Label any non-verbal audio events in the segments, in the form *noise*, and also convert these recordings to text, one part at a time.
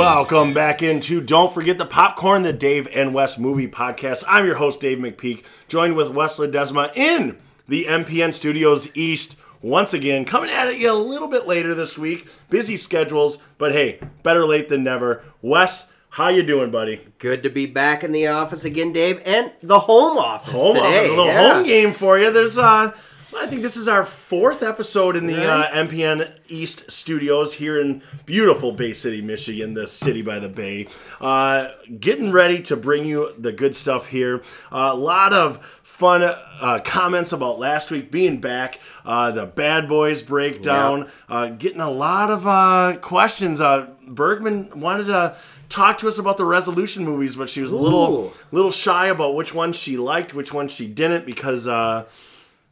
Welcome back into Don't Forget the Popcorn, the Dave and Wes Movie Podcast. I'm your host, Dave McPeak, joined with Wes Ledesma in the MPN Studios East once again, coming at you a little bit later this week. Busy schedules, but hey, better late than never. Wes, how you doing, buddy? Good to be back in the office again, Dave, and the home office Home today. office, a little yeah. home game for you. There's uh I think this is our fourth episode in the uh, MPN East studios here in beautiful Bay City, Michigan, the city by the bay. Uh, getting ready to bring you the good stuff here. a lot of fun uh, comments about last week being back, uh, the Bad Boys breakdown, uh, getting a lot of uh, questions. Uh, Bergman wanted to talk to us about the resolution movies, but she was a little Ooh. little shy about which ones she liked, which ones she didn't, because uh,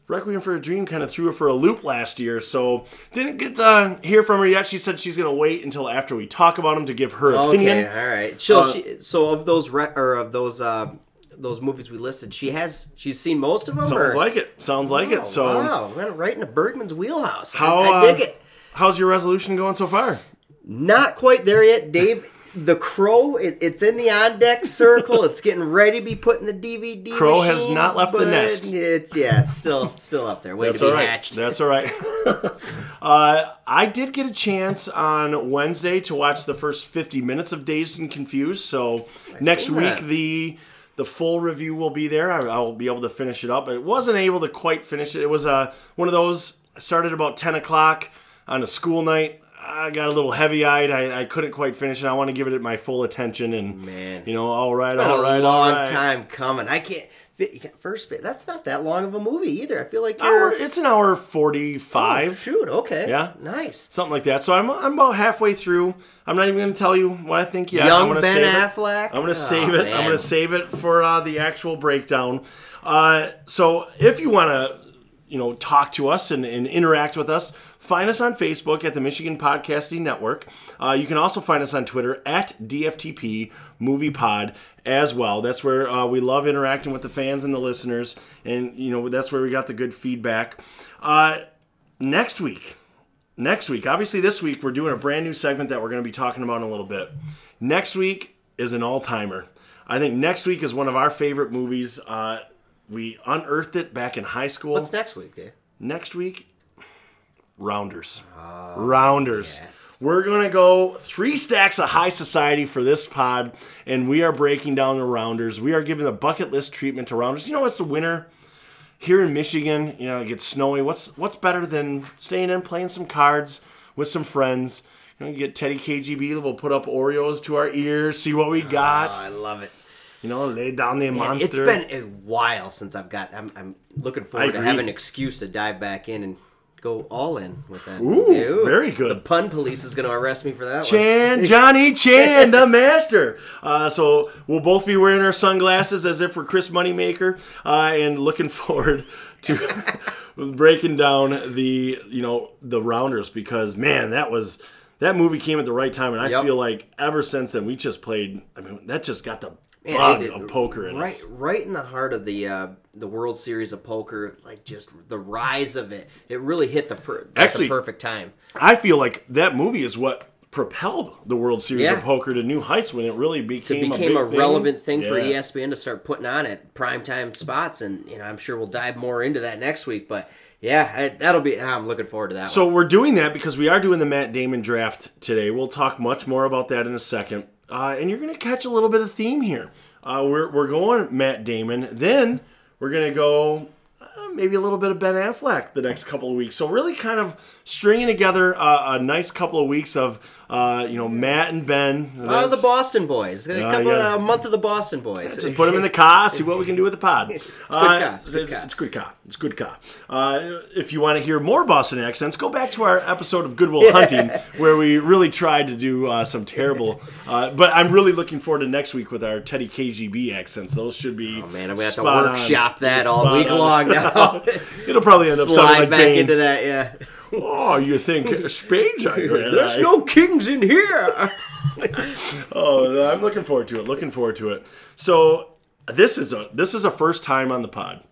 Requiem for a Dream kind of threw her for a loop last year. So didn't get to hear from her yet. She said she's going to wait until after we talk about them to give her opinion. Okay, all right. So, Uh, she, so of those re- or of those uh, those movies we listed, she has she's seen most of them. Sounds or? like it. Sounds like Oh, it. So wow, went right into Bergman's wheelhouse. I- how I, dig uh, it. how's your resolution going so far? Not quite there yet, Dave. The Crow, it, it's in the on deck circle. It's getting ready to be put in the DVD. Crow has not left the nest. It's yeah, it's still still up there, waiting to be right. hatched. That's all right. *laughs* uh, I did get a chance on Wednesday to watch the first 50 minutes of Dazed and Confused. So next week that. the the full review will be there. I, I'll be able to finish it up. I wasn't able to quite finish it. It was uh, one of those. I started about 10 o'clock on a school night. I got a little heavy eyed. I, I couldn't quite finish it. I want to give it my full attention and Man. you know, all right, all right, a long right. time coming. I can't. First, fi- that's not that long of a movie either. I feel like Hour, it's an hour Oh, 45. shoot, okay, Yeah. nice. something like that. So I'm, I'm about halfway through. I'm not even going to tell you what I think yet. Young I'm gonna Ben save it. Affleck? I'm going to Oh, save it. I'm going to save it for uh, the actual breakdown. Uh, so if you want to, you know, talk to us and, and interact with us, find us on Facebook at the Michigan Podcasting Network. Uh, you can also find us on Twitter at DFTP Movie Pod as well. That's where uh, we love interacting with the fans and the listeners, and you know that's where we got the good feedback. Uh, next week next week. Obviously, this week we're doing a brand new segment that we're going to be talking about in a little bit. Next week is an all timer. I think next week is one of our favorite movies. Uh, we unearthed it back in high school. What's next week, Dave? Next week, Rounders. Rounders. Ah, yes. We're going to go three stacks of high society for this pod, and we are breaking down the Rounders. We are giving the bucket list treatment to Rounders. You know what's the winner? here in Michigan, you know, it gets snowy. What's what's better than staying in, playing some cards with some friends? You know, you get Teddy KGB. We'll put up Oreos to our ears, see what we got. Oh, I love it. you know, lay down the Man, monster. It's been a while since I've got. I'm, I'm looking forward to having an excuse to dive back in and go all in with that. Ooh, very good. The pun police is going to arrest me for that Chan, *laughs* Johnny Chan, the master. Uh, so we'll both be wearing our sunglasses as if we're Chris Moneymaker, uh, and looking *laughs* forward to *laughs* breaking down the you know the rounders because man, that was that movie came at the right time, and I Yep. feel like ever since then we just played. I mean, that just got the bug And it- of poker in right, us. right in the heart of the uh, the World Series of poker. Like just the rise of it. It really hit the per- Actually- the perfect time. I feel like that movie is what propelled the World Series Yeah. of Poker to new heights when it really became It became a, a, thing. relevant thing for Yeah. ESPN to start putting on at primetime spots, and you know I'm sure we'll dive more into that next week. But yeah, I, that'll be. I'm looking forward to that. So one. we're doing that because we are doing the Matt Damon draft today. We'll talk much more about that in a second, uh, and you're going to catch a little bit of theme here. Uh, we're we're going Matt Damon, then we're going to go uh, maybe a little bit of Ben Affleck the next couple of weeks. So really, kind of stringing together uh, a nice couple of weeks of uh, you know Matt and Ben. Uh, the Boston Boys. A, couple, yeah. a month of the Boston Boys. Just put them in the car, see what we can do with the pod. *laughs* It's good car, it's good car. It's good car. It's good car. Uh, if you want to hear more Boston accents, go back to our episode of Good Will Hunting, where we really tried to do uh, some *laughs* terrible. Uh, but I'm really looking forward to next week with our Teddy KGB accents. Those should be. Oh man, I'm gonna have to spot on. workshop that all week on. long now. *laughs* It'll probably end up Slide like back Bane. into that. Yeah. Oh, you think spades are your There's ally. no kings in here. *laughs* Oh, I'm looking forward to it. Looking forward to it. So this is a this is a first time on the pod.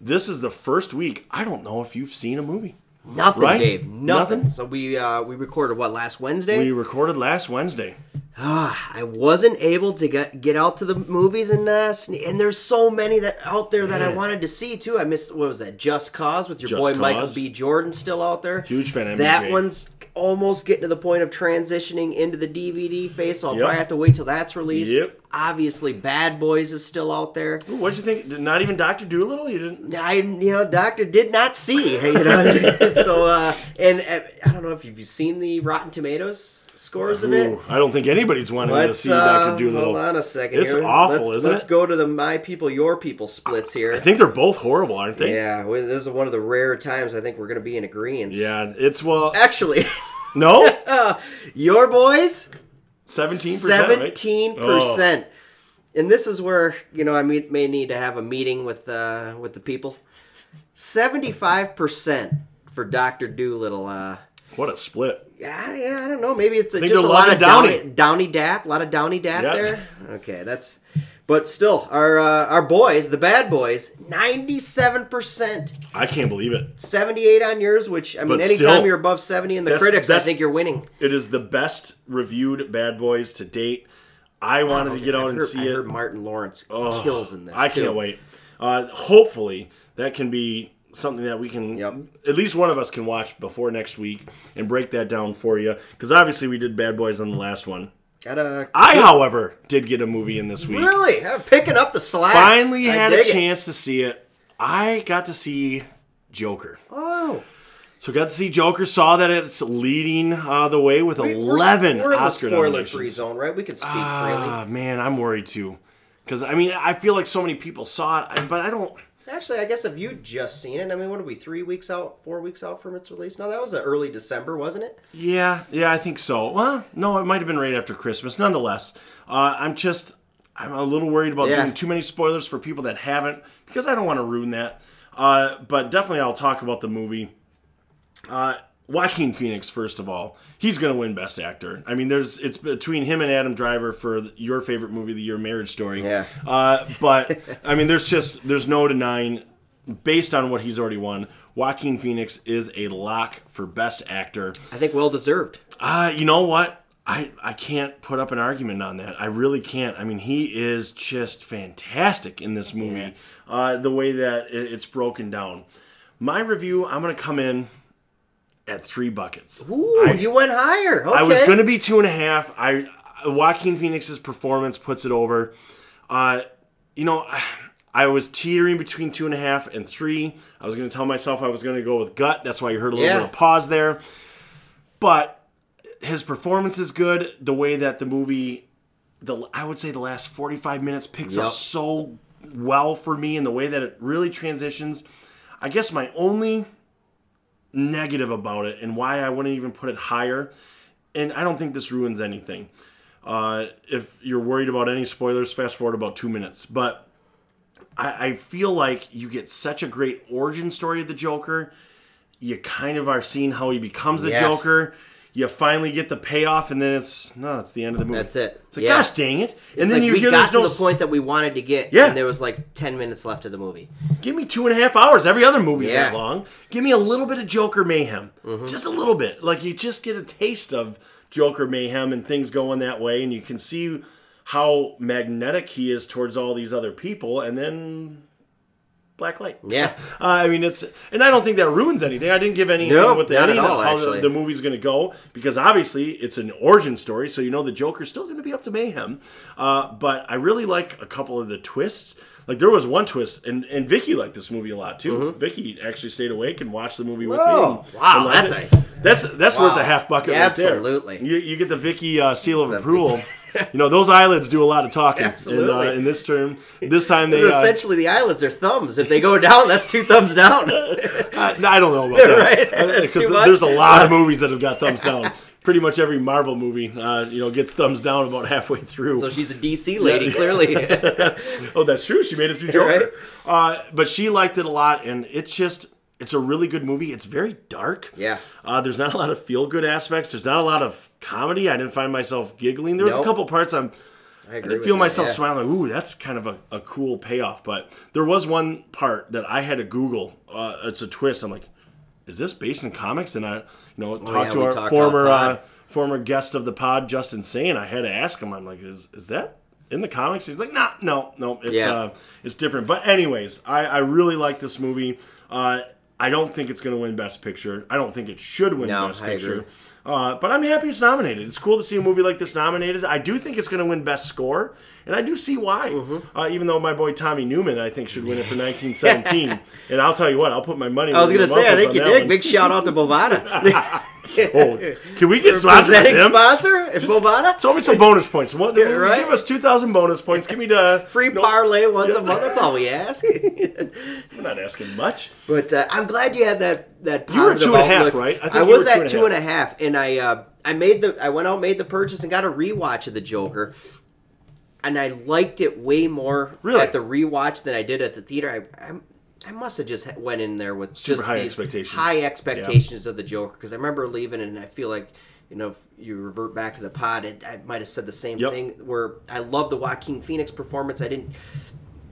This is the first week. I don't know if you've seen a movie. Nothing, Right? Dave. Nothing. Nothing? So we uh, we recorded what last Wednesday. We recorded last Wednesday. I wasn't able to get get out to the movies and uh, sne- and there's so many that out there that I wanted to see too. I missed what was that? Just Cause with your Just boy Michael Cause. B. Jordan still out there. Huge fan of That MJ. one's almost getting to the point of transitioning into the DVD phase, so I'll Yep. probably have to wait till that's released. Yep. Obviously, Bad Boys is still out there. Ooh, what'd you think? Not even Doctor Dolittle. You didn't. I, you know, Doctor did not see. *laughs* You know, *laughs* so uh, and uh, I don't know if you've seen the Rotten Tomatoes scores of it. I don't think anybody's wanting to Let's see uh, Doctor Dolittle. hold on a second. It's here. awful, let's, isn't it? let's go to the my people, your people splits here. I think they're both horrible, aren't they? yeah, well, this is one of the rare times I think we're going to be in agreement. Yeah, it's well, Actually, no, *laughs* your boys, seventeen percent, seventeen percent, and this is where you know I may, may need to have a meeting with uh, with the people. Seventy-five percent for Doctor Dolittle. Uh, What a split! Yeah, I, I don't know. Maybe it's a, just a lot of Downey, Downey. Downey Dap, a lot of Downy Dap Yeah. there. Okay, that's. But still, our uh, our boys, the bad boys, ninety seven percent, I can't believe it. seventy eight on yours. Which I mean, But anytime still, you're above seventy in the critics, I think you're winning. It is the best reviewed Bad Boys to date. I wanted to get out I and heard, see I it. Martin Lawrence Oh, kills in this. I too. can't wait. Uh, hopefully, that can be something that we can, Yep. at least one of us can watch before next week and break that down for you. Because obviously, we did Bad Boys on the last one. Gotta I, however, did get a movie in this week. really I'm picking up the slack. Finally I had a dig it. chance to see it. I got to see Joker. Oh, So got to see Joker. Saw that it's leading uh, the way with We- we're- eleven We're, in the Oscar spoiler free zone, right? We can speak freely. Ah, man, I'm worried too. Because I mean, I feel like so many people saw it, but I don't. Actually, I guess if you just seen it, I mean, what are we? Three weeks out, four weeks out from its release? No, that was early December, wasn't it? Yeah, yeah, I think so. Well, no, it might have been right after Christmas. Nonetheless, uh, I'm just I'm a little worried about Yeah. doing too many spoilers for people that haven't because I don't want to ruin that. Uh, but definitely, I'll talk about the movie. Uh, Joaquin Phoenix, first of all, he's going to win Best Actor. I mean, there's it's between him and Adam Driver for your favorite movie of the year, Marriage Story. Yeah. Uh, but *laughs* I mean, there's just there's no denying, based on what he's already won, Joaquin Phoenix is a lock for Best Actor. I think well deserved. Uh, you know what? I, I can't put up an argument on that. I really can't. I mean, he is just fantastic in this movie. Uh, the way that it, it's broken down. My review, I'm going to come in at three buckets. Ooh, I, you went higher. Okay. I was going to be two and a half. I Joaquin Phoenix's performance puts it over. Uh, you know, *sighs* I was teetering between two and a half and three. I was going to tell myself I was going to go with gut. That's why you heard a little Yeah. bit of pause there. But his performance is good. The way that the movie, the I would say the last 45 minutes picks Yep. up so well for me and the way that it really transitions. I guess my only negative about it and why I wouldn't even put it higher, and I don't think this ruins anything. Uh, if you're worried about any spoilers, fast forward about two minutes. But I, I feel like you get such a great origin story of the Joker. You kind of are seeing how he becomes the Yes. Joker. You finally get the payoff, and then it's no, it's the end of the movie. That's it. It's like, Yeah. gosh dang it! And It's then like you we hear got to no the point that we wanted to get, Yeah. and there was like ten minutes left of the movie. Give me two and a half hours. Every other movie's Yeah. Mm-hmm. that long. Give me a little bit of Joker mayhem. Just a little bit. Like you just get a taste of Joker mayhem and things going that way, and you can see how magnetic he is towards all these other people, and then black light. Yeah. *laughs* Uh, I mean, it's and I don't think that ruins anything. I didn't give any Nope, with the not at all, how actually. the, the movie's going to go because obviously it's an origin story, so you know the Joker's still going to be up to mayhem. Uh, but I really like a couple of the twists. Like there was one twist, and and Vicky liked this movie a lot too. Vicky actually stayed awake and watched the movie with me. Mm-hmm. And- wow, and that's it. that's that's worth a half bucket Yeah, right there. absolutely. You, you get the Vicky uh, seal of approval. *laughs* you know those eyelids do a lot of talking. Absolutely. In, uh, in this term, this time they. *laughs* Because Uh, essentially, the eyelids are thumbs. If they go down, that's two thumbs down. I, *laughs* *laughs* I don't know about that. Right? Uh, That's 'cause too th- much. There's a lot of movies that have got thumbs down. Pretty much every Marvel movie, uh, you know, gets thumbs down about halfway through. so she's a DC lady, clearly. oh, that's true. She made it through Joker. Right. Uh, but she liked it a lot, and it's just, it's a really good movie. It's very dark. Yeah. Uh, there's not a lot of feel good aspects. There's not a lot of comedy. I didn't find myself giggling. There was a couple parts I'm. I I agree. didn't feel you, myself yeah. smiling. Ooh, that's kind of a, a cool payoff. But there was one part that I had to Google. Uh, it's a twist. I'm like, is this based in comics? And I, you know, talked Oh, yeah, to our former uh, former guest of the pod, Justin Sane. I had to ask him. I'm like, is is that in the comics? He's like, nah, no, no, it's Yeah. uh, it's different. But anyways, I I really like this movie. Uh, I don't think it's going to win Best Picture. I don't think it should win No, Best I Picture. Uh, but I'm happy it's nominated. It's cool to see a movie like this nominated. I do think it's going to win Best Score, and I do see why. Mm-hmm. Uh, even though my boy Tommy Newman, I think, should win it for 1917. *laughs* and I'll tell you what, I'll put my money. I was gonna say, mouth I think you did. Big shout out to Bovada. *laughs* *laughs* Oh, can we get sponsored Presenting sponsor, Bovada. Throw me some bonus points. What, right. Give us 2,000 bonus points. Give me the *laughs* Free no, parlay once a month. That's all we ask. *laughs* We're not asking much. But uh, I'm glad you had that that You were two and a half, right? I I, was two at and a and and I uh, I made the I went out made the purchase and got a rewatch of the Joker, and I liked it way more Really? at the rewatch than I did at the theater. I I, I must have just went in there with just high these expectations. high expectations of the Joker because I remember leaving and I feel like. You know, if you revert back to the pod, it, I might have said the same Yep. thing. Where I love the Joaquin Phoenix performance, I didn't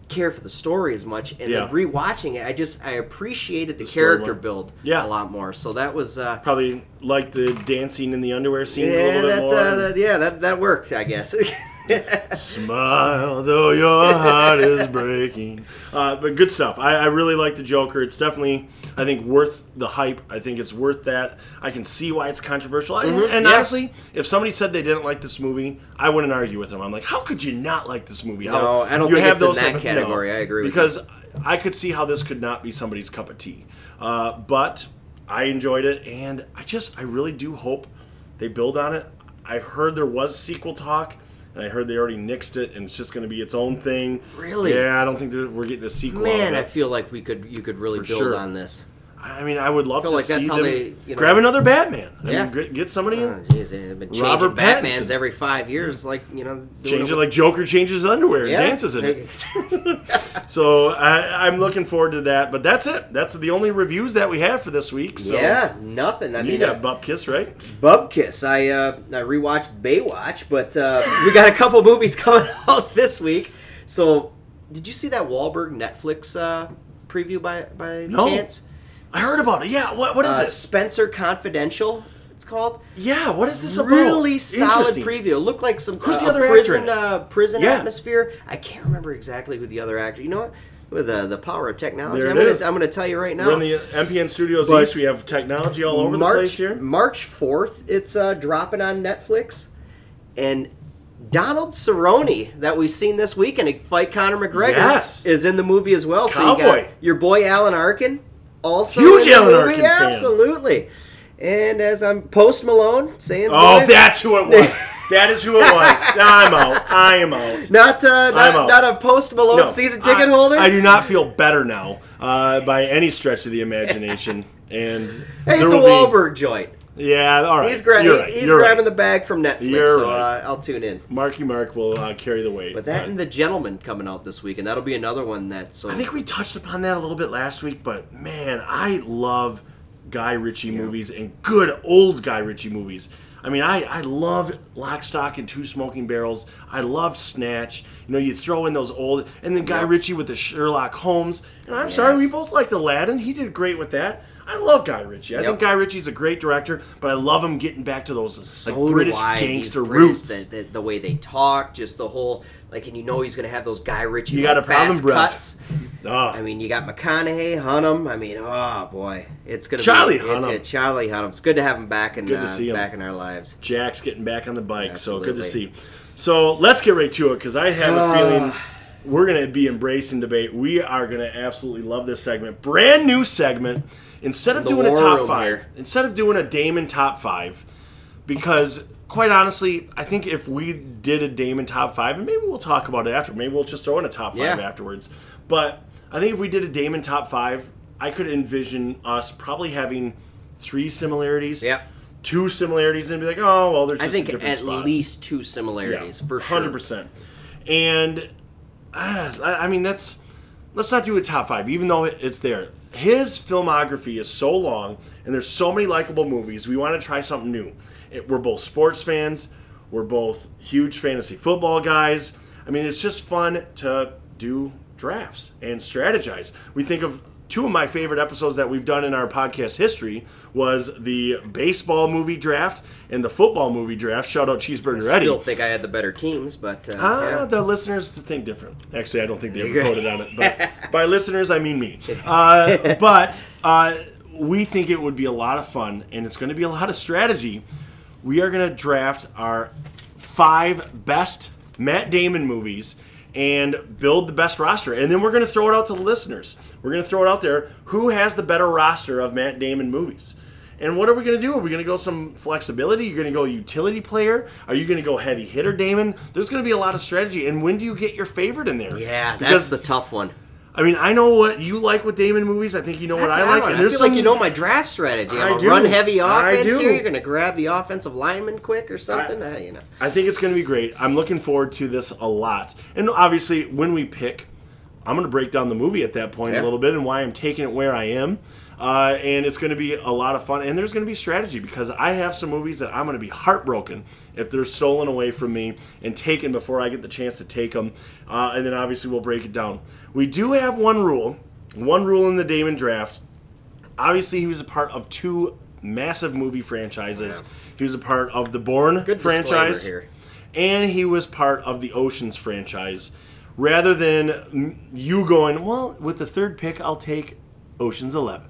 care for the story as much. And Yeah. then rewatching it, I just I appreciated the, storyline. character build Yeah. a lot more. So that was uh, Probably like the dancing in the underwear scenes a yeah, little bit that, more. uh, that yeah that that worked, I guess. *laughs* Smile though your heart is breaking. Uh, but good stuff. I, I really like the Joker. It's definitely, I think, worth the hype. I think it's worth that. I can see why it's controversial. And- And Mm-hmm. yeah. honestly, if somebody said they didn't like this movie, I wouldn't argue with them. I'm like, how could you not like this movie? How- No, I don't you think have it's in that category. I agree with because I could see how this could not be somebody's cup of tea. Uh, but I enjoyed it, and I just, I really do hope they build on it. I've heard there was sequel talk, and I heard they already nixed it, and it's just going to be its own thing. Really? Yeah, I don't think that we're getting a sequel. Man, I feel like we could you could really For build sure. on this. I mean, I would love feel to like see that's how them they, you know- grab another Batman. I Yeah. mean, get, get somebody in. Oh, Jeez, they've been changing Robert Batmans Pattinson. every five years, like you know. it like Joker changes underwear and dances in it. *laughs* *laughs* So I, I'm looking forward to that. But that's it. That's the only reviews that we have for this week. So yeah, nothing. I you mean, got uh, Bup Kiss, right? Bubkiss. I uh, I rewatched Baywatch, but uh, *laughs* we got a couple movies coming out this week. So, did you see that Wahlberg Netflix uh, preview by by No. chance? I heard about it. Yeah. What, what is Uh, this? Spenser Confidential. It's called. Yeah. What is this about? Really solid preview. It looked like some Who's uh, the a other actor prison in uh, prison Yeah. atmosphere. I can't remember exactly who the other actor. You know what? With the the power of technology, There I'm gonna, is. I'm going to tell you right now. We're in the MPN Studios But East. We have technology all over March, the place here. March 4th, it's uh, dropping on Netflix. And Donald Cerrone, that we've seen this week and fight Conor McGregor, Yes. is in the movie as well. So you got your boy Alan Arkin, also Huge Alan. Arkin fan. Absolutely. And as I'm Post Malone saying, Oh, that's who it was. *laughs* that is who it was. I'm out. I am out. not uh, not, out. not a Post Malone No, season ticket I, holder. I do not feel better now uh, by any stretch of the imagination. *laughs* And hey, it's a will be- Wahlberg joint. Yeah, all right. He's, gra- right. he's grabbing right. the bag from Netflix, You're so uh, I'll tune in. Marky Mark will uh, carry the weight. But that and the gentleman coming out this week, and that'll be another one that's so. I think we touched upon that a little bit last week, but man, I love Guy Ritchie movies and good old Guy Ritchie movies. I mean, I, I love Lock, Stock, and Two Smoking Barrels. I love Snatch. You know, you throw in those old, and then Guy Yep. Ritchie with the Sherlock Holmes. And I'm sorry, we both liked Aladdin. He did great with that. I love Guy Ritchie. I Yep. think Guy Ritchie's a great director, but I love him getting back to those like British do I, these gangster British, roots. The, the, the way they talk, just the whole like, and you know he's gonna have those Guy Ritchie. You got like, a problem, fast bruv. cuts. Ah. I mean, you got McConaughey, Hunnam. I mean, oh boy, it's gonna Charlie be it's, Hunnam. it's Charlie Hunnam. It's good to have him back in Good to uh, see him. back in our lives. Jack's getting back on the bike, so good to Absolutely. see. So let's get right to it because I have Ah. a feeling we're going to be embracing debate. We are going to absolutely love this segment. Brand new segment. Instead of The doing a top five, here. instead of doing a Damon top five, because quite honestly, I think if we did a Damon top five, and maybe we'll talk about it after, maybe we'll just throw in a top five Yeah. afterwards. But I think if we did a Damon top five, I could envision us probably having three similarities Yeah. two similarities and be like, oh well, there's I think at spots. least two similarities for sure. hundred percent. And uh, I I mean, that's let's not do a top five, even though it's there. His filmography is so long, and there's so many likable movies. We want to try something new. It, we're both sports fans. We're both huge fantasy football guys. I mean, it's just fun to do drafts and strategize. We think of two of my favorite episodes that we've done in our podcast history was the baseball movie draft and the football movie draft. Shout out Cheeseburger Eddie. Still think I had the better teams, but uh, Ah, yeah. the listeners think different. Actually, I don't think they ever *laughs* voted on it. But *laughs* by listeners, I mean me. Uh, but uh, we think it would be a lot of fun, and it's going to be a lot of strategy. We are going to draft our five best Matt Damon movies and build the best roster. And then we're going to throw it out to the listeners. We're going to throw it out there. Who has the better roster of Matt Damon movies? And what are we going to do? Are we going to go some flexibility? You're going to go utility player? Are you going to go heavy hitter Damon? There's going to be a lot of strategy. And when do you get your favorite in there? yeah, that's the tough one. I mean, I know what you like with Damon movies. I think you know what I like. And I there's feel some like you know my draft strategy. I'm I a do. run heavy I offense here. You're going to grab the offensive lineman quick or something. uh, you know. I think it's going to be great. I'm looking forward to this a lot. And obviously, when we pick, I'm going to break down the movie at that point Yeah. a little bit and why I'm taking it where I am. Uh, and it's going to be a lot of fun. And there's going to be strategy because I have some movies that I'm going to be heartbroken if they're stolen away from me and taken before I get the chance to take them. Uh, and then obviously, we'll break it down. We do have one rule, one rule in the Damon draft. Obviously, he was a part of two massive movie franchises. He was a part of the Bourne Good franchise here. and he was part of the Oceans franchise. Rather than you going, well, with the third pick, I'll take Oceans 11.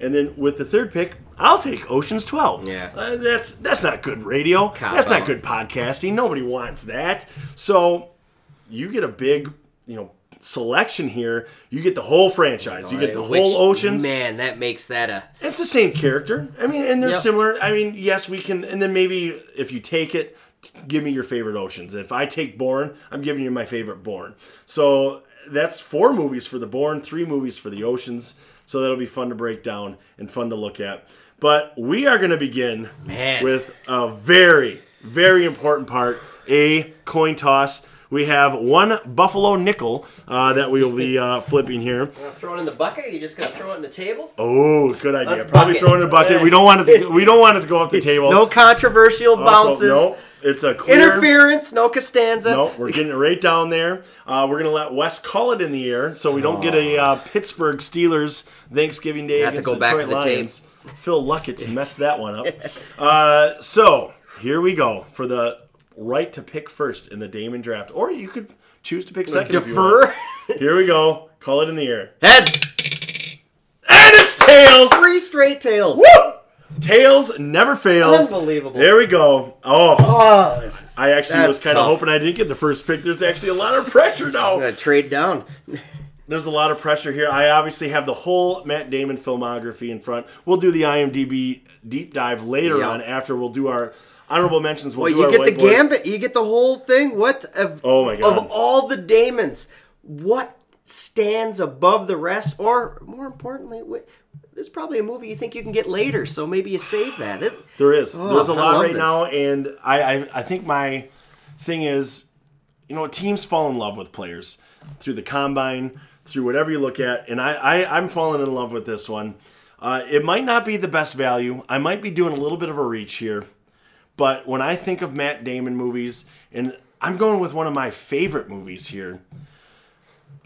And then with the third pick, I'll take Oceans 12. Yeah. Uh, that's that's not good radio. Cop that's not good podcasting. Nobody wants that. So you get a big, you know, selection here. You get the whole franchise. You get the Which, whole Oceans. Man, that makes that a. It's the same character. I mean, and they're Yep. similar. I mean, yes, we can. And then maybe if you take it, give me your favorite oceans. If I take Bourne, I'm giving you my favorite Bourne. So that's four movies for the Bourne, three movies for the oceans. So that'll be fun to break down and fun to look at. But we are going to begin Man. with a very, very important part a coin toss. We have one Buffalo nickel uh, that we will be uh, flipping here. Wanna throw it in the bucket? Or you just gonna throw it in the table? Oh, good idea. Let's Probably bucket. throw it in a bucket. We don't want it. To, we don't want it to go off the *laughs* table. No controversial Also, bounces. no, it's a clear. Interference. No Costanza. No, we're getting it right down there. Uh, we're gonna let Wes call it in the air, so we don't get a uh, Pittsburgh Steelers Thanksgiving Day Have to against go the back to Detroit the tape. Lions. Phil Luckett messed that one up. *laughs* Uh, so here we go for the right to pick first in the Damon draft, or you could choose to pick second. if you Defer. want. Here we go. Call it in the air, Heads. and it's tails. Three straight tails. Woo! Tails never fails. Unbelievable. There we go. Oh, Oh, this is. I actually was kind of hoping I didn't get the first pick. There's actually a lot of pressure now. I'm gonna trade down. *laughs* There's a lot of pressure here. I obviously have the whole Matt Damon filmography in front. We'll do the IMDb deep dive later Yeah. on after we'll do our honorable mentions. We'll Well, you get the gambit. You get the whole thing. What of? Oh my God. Of all the Damons, what stands above the rest? Or more importantly, what, there's probably a movie you think you can get later, so maybe you save that. It, There is. There's a lot right this. now, and I, I I think my thing is, you know, teams fall in love with players through the combine, through whatever you look at, and I, I I'm falling in love with this one. Uh, it might not be the best value. I might be doing a little bit of a reach here, but when I think of Matt Damon movies, and I'm going with one of my favorite movies here.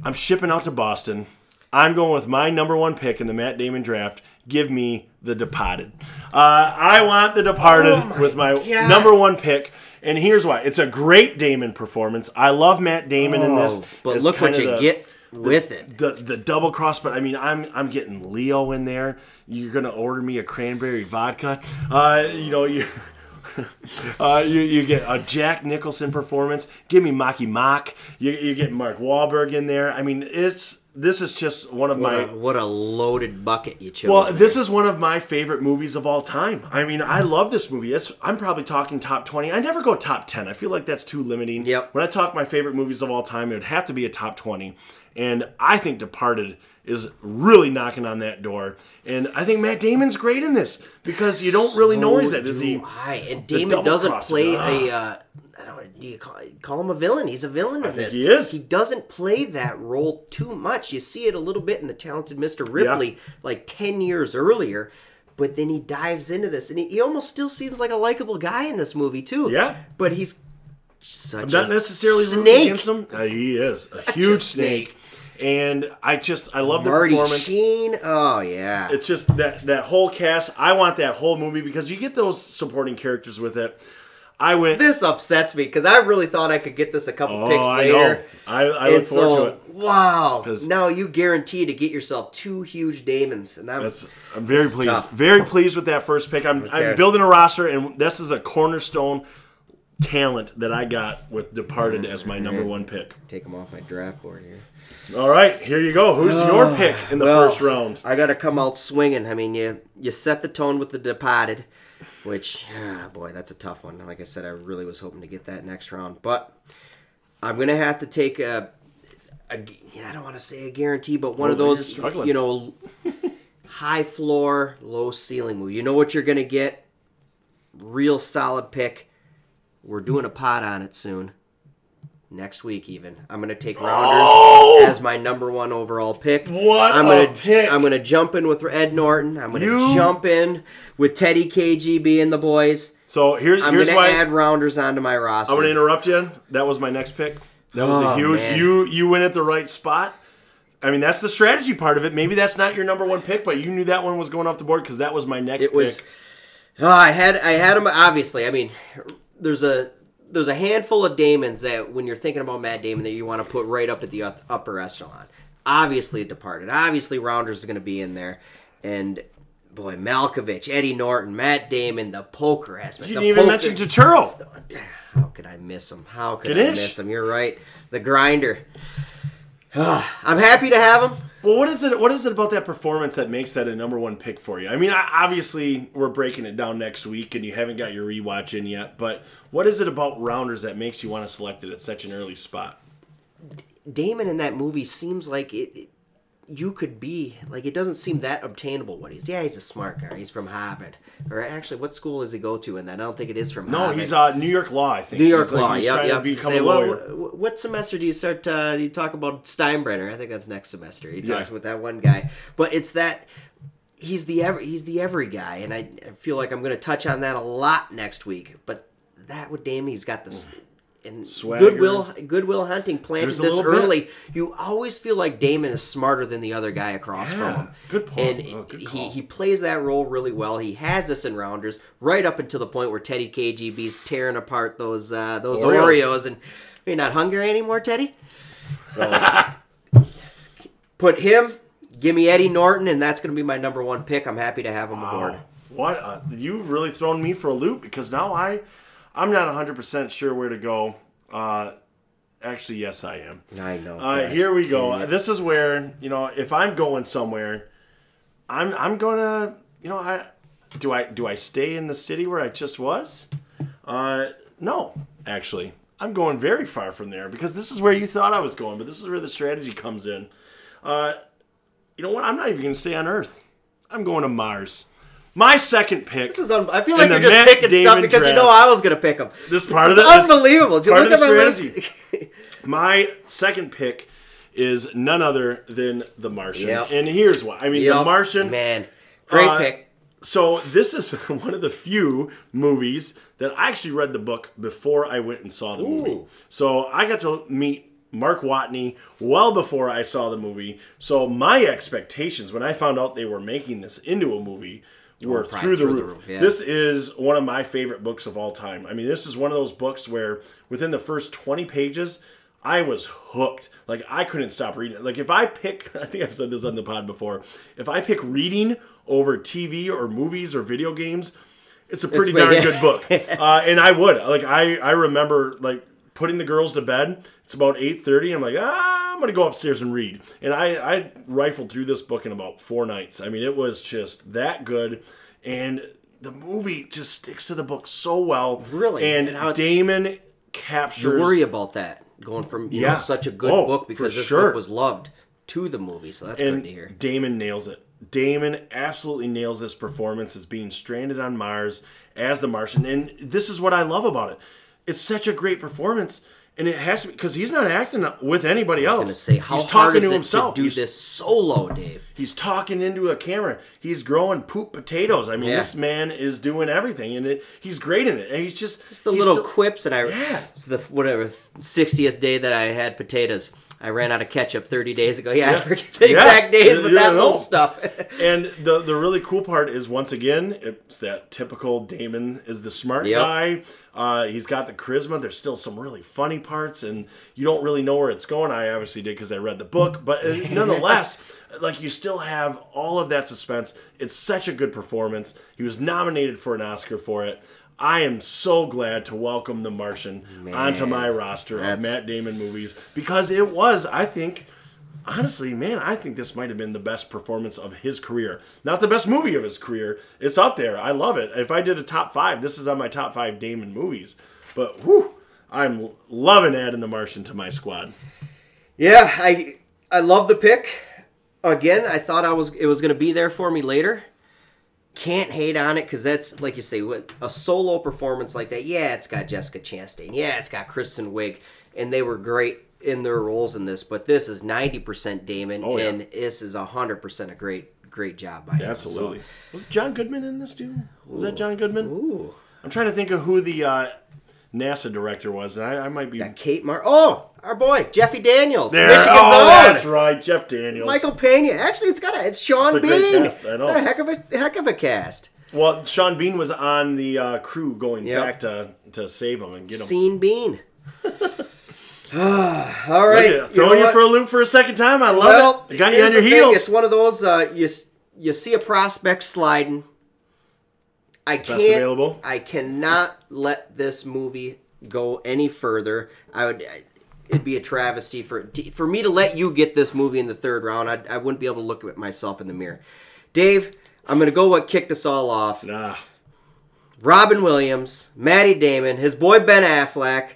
I'm shipping out to Boston. I'm going with my number one pick in the Matt Damon draft. Give me The Departed. Uh, I want The Departed Oh my with my God. number one pick. And here's why. It's a great Damon performance. I love Matt Damon in this. Oh, but look what you the- get with it. the the double cross, but I mean, I'm I'm getting Leo in there. You're gonna order me a cranberry vodka. Uh, you know you. *laughs* Uh, you, you get a Jack Nicholson performance. Give me Marky Mark. You, you get Mark Wahlberg in there. I mean, it's this is just one of What my a, what a loaded bucket you chose. well, there. this is one of my favorite movies of all time. I mean, I mm-hmm. love this movie. It's, I'm probably talking top 20. I never go top 10. I feel like that's too limiting. Yep. When I talk my favorite movies of all time, it would have to be a top 20. And I think Departed is really knocking on that door. And I think Matt Damon's great in this because you don't really know he's So at. Is he? I. And Damon doesn't play ah. a. Uh, I don't know. Do you call, call him a villain? He's a villain in this. he is. He doesn't play that role too much. You see it a little bit in the talented Mr. Ripley, like ten years earlier. But then he dives into this, and he, he almost still seems like a likable guy in this movie too. Yeah. But he's such Not a necessarily snake. against him. Uh, he is a a huge snake. snake. And I just I love the Marty performance. Sheen. Oh yeah. It's just that that whole cast. I want that whole movie because you get those supporting characters with it. I went. this upsets me because I really thought I could get this a couple oh, picks I later. know. I, I look And forward to it. wow! Now you guarantee to get yourself two huge Damons, and that That's I'm very pleased. tough. Very pleased with that first pick. I'm Okay. I'm building a roster, and this is a cornerstone talent that I got with Departed as my number one pick. take them off my draft board here. All right, here you go. Who's your pick in the Well, first round? I got to come out swinging. I mean, you you set the tone with the Departed, which ah, boy, that's a tough one. Like I said, I really was hoping to get that next round, but I'm gonna have to take a. a yeah, I don't want to say a guarantee, but one of Oh, those, you know, *laughs* high floor, low ceiling movie. You know what you're gonna get. Real solid pick. We're doing a pot on it soon. Next week, even I'm gonna take Rounders Oh! as my number one overall pick. What I'm gonna pick. I'm gonna jump in with Ed Norton. I'm gonna You- jump in with Teddy KGB and the boys. So here's why I'm here's gonna why add Rounders onto my roster. I'm to interrupt you. That was my next pick. That was a Oh, huge. man. You you went at the right spot. I mean, that's the strategy part of it. Maybe that's not your number one pick, but you knew that one was going off the board because that was my next It was. pick. Oh, I had I had him obviously. I mean, there's a there's a handful of Damons that when you're thinking about Matt Damon that you want to put right up at the upper echelon. Obviously, Departed. Obviously, Rounders is going to be in there, and boy, Malkovich, Eddie Norton, Matt Damon, the poker aspect. You didn't even poker- mention Turturro. *sighs* How could I miss him? How could Knish. I miss him? You're right. The grinder. *sighs* I'm happy to have him. Well, what is it? What is it about that performance that makes that a number one pick for you? I mean, obviously we're breaking it down next week, and you haven't got your rewatch in yet. But what is it about Rounders that makes you want to select it at such an early spot? Damon in that movie seems like it, it- you could be like it doesn't seem that obtainable what he's yeah he's a smart guy. He's from Harvard. Or actually what school does he go to and then I don't think it is from No, Harvard. he's uh, New York Law. I think. New York He's like- law he's yep trying yep. to become Say, well, what semester do you start uh, do you talk about Steinbrenner? I think that's next semester. He talks Yeah. with that one guy. But it's that he's the every he's the every guy and I, feel like I'm going to touch on that a lot next week but that with Damon he's got this and Swagger. Goodwill Good Will Hunting planted There's this little bit. early. You always feel like Damon is smarter than the other guy across Yeah, from him. good point. And Oh, good he he plays that role really well. He has this in rounders right up until the point where Teddy KGB's tearing apart those uh, those Oreos. Oreos. and you're not hungry anymore, Teddy. So put him. Give me Eddie Norton, and that's going to be my number one pick. I'm happy to have him aboard. What you've really thrown me for a loop because now I, I'm not 100 percent sure where to go. Uh, actually, yes, I am. I know. Uh, here we go. This is where you know if I'm going somewhere, I'm I'm gonna you know I do I do I stay in the city where I just was? Uh, no, actually, I'm going very far from there because this is where you thought I was going, but this is where the strategy comes in. Uh, you know what? I'm not even gonna stay on Earth. I'm going to Mars. My second pick. This is un- I feel like you're just Matt picking stuff Damon because you know I was going to pick them. This part This of is the- unbelievable. Did you look at my list? My second pick is none other than The Martian. Yep. And here's why. I mean, The Martian. man, great uh, pick. So this is *laughs* one of the few movies that I actually read the book before I went and saw the movie. So I got to meet Mark Watney well before I saw the movie. So my expectations when I found out they were making this into a movie were probably through the through the roof. roof, yeah. This is one of my favorite books of all time. I mean, this is one of those books where within the first 20 pages, I was hooked. Like I couldn't stop reading it. Like if I pick, *laughs* I think I've said this on the pod before. If I pick reading over TV or movies or video games, it's a pretty pretty- darn *laughs* good book. Uh, and I would like I I remember like putting the girls to bed. It's about eight thirty. I'm like ah, I'm gonna go upstairs and read. And I I rifled through this book in about four nights. I mean, it was just that good. And the movie just sticks to the book so well. Really? And And how- Damon captures. You worry about that going from Yeah. know, such a good Oh, book because this sure. book was loved to the movie. So that's and great to hear. Damon nails it. Damon absolutely nails this performance as being stranded on Mars as the Martian, and this is what I love about it. It's such a great performance, and it has to be because he's not acting with anybody else. Gonna say how he's hard talking is to it himself. to do he's, this solo, Dave? he's talking into a camera. He's growing poop potatoes. I mean, Yeah. this man is doing everything, and it, he's great in it. And he's just It's the he's little still- quips, that I Yeah. it's the whatever sixtieth day that I had potatoes. I ran out of ketchup 30 days ago. Yeah, I forget the Yeah. exact days, but that little stuff. And the the really cool part is once again, it's that typical Damon is the smart Yep. guy. Uh, he's got the charisma. There's still some really funny parts, and you don't really know where it's going. I obviously did because I read the book, but uh, *laughs* nonetheless, like you still have all of that suspense. It's such a good performance. He was nominated for an Oscar for it. I am so glad to welcome The Martian onto my roster of Matt Damon movies because it was, I think, honestly, man, I think this might have been the best performance of his career. Not the best movie of his career. It's up there. I love it. If I did a top five, this is on my top five Damon movies. But whew, I'm loving adding The Martian to my squad. Yeah, I I love the pick. Again, I thought I was it was going to be there for me later. Can't hate on it because that's like you say, with a solo performance like that. Yeah, it's got Jessica Chastain. Yeah, it's got Kristen Wiig, and they were great in their roles in this. But this is ninety percent Damon, Oh, yeah. and this is hundred percent a great great job by him. Absolutely. Was John Goodman in this too? Was that John Goodman? Ooh, I'm trying to think of who the uh, NASA director was. and I, I might be. got Kate Mara. Oh, our boy Jeffy Daniels, There. Michigan's oh, own. that's right, Jeff Daniels. Michael Pena. Actually, it's got a. It's Sean It's a Bean. cast, I know. It's a heck of a heck of a cast. Well, Sean Bean was on the uh, crew going Yep. back to to save him and get him. Scene Bean. *sighs* All right, Look right, at it, throwing you, know for a loop for a second time. I love well, it. I got you on your the thing, heels. It's one of those uh, you you see a prospect sliding. I can't. available. I cannot let this movie go any further. I would. I, it'd be a travesty for for me to let you get this movie in the third round. I, I wouldn't be able to look at myself in the mirror. Dave, I'm gonna go. What kicked us all off? Nah. Robin Williams, Matty Damon, his boy Ben Affleck,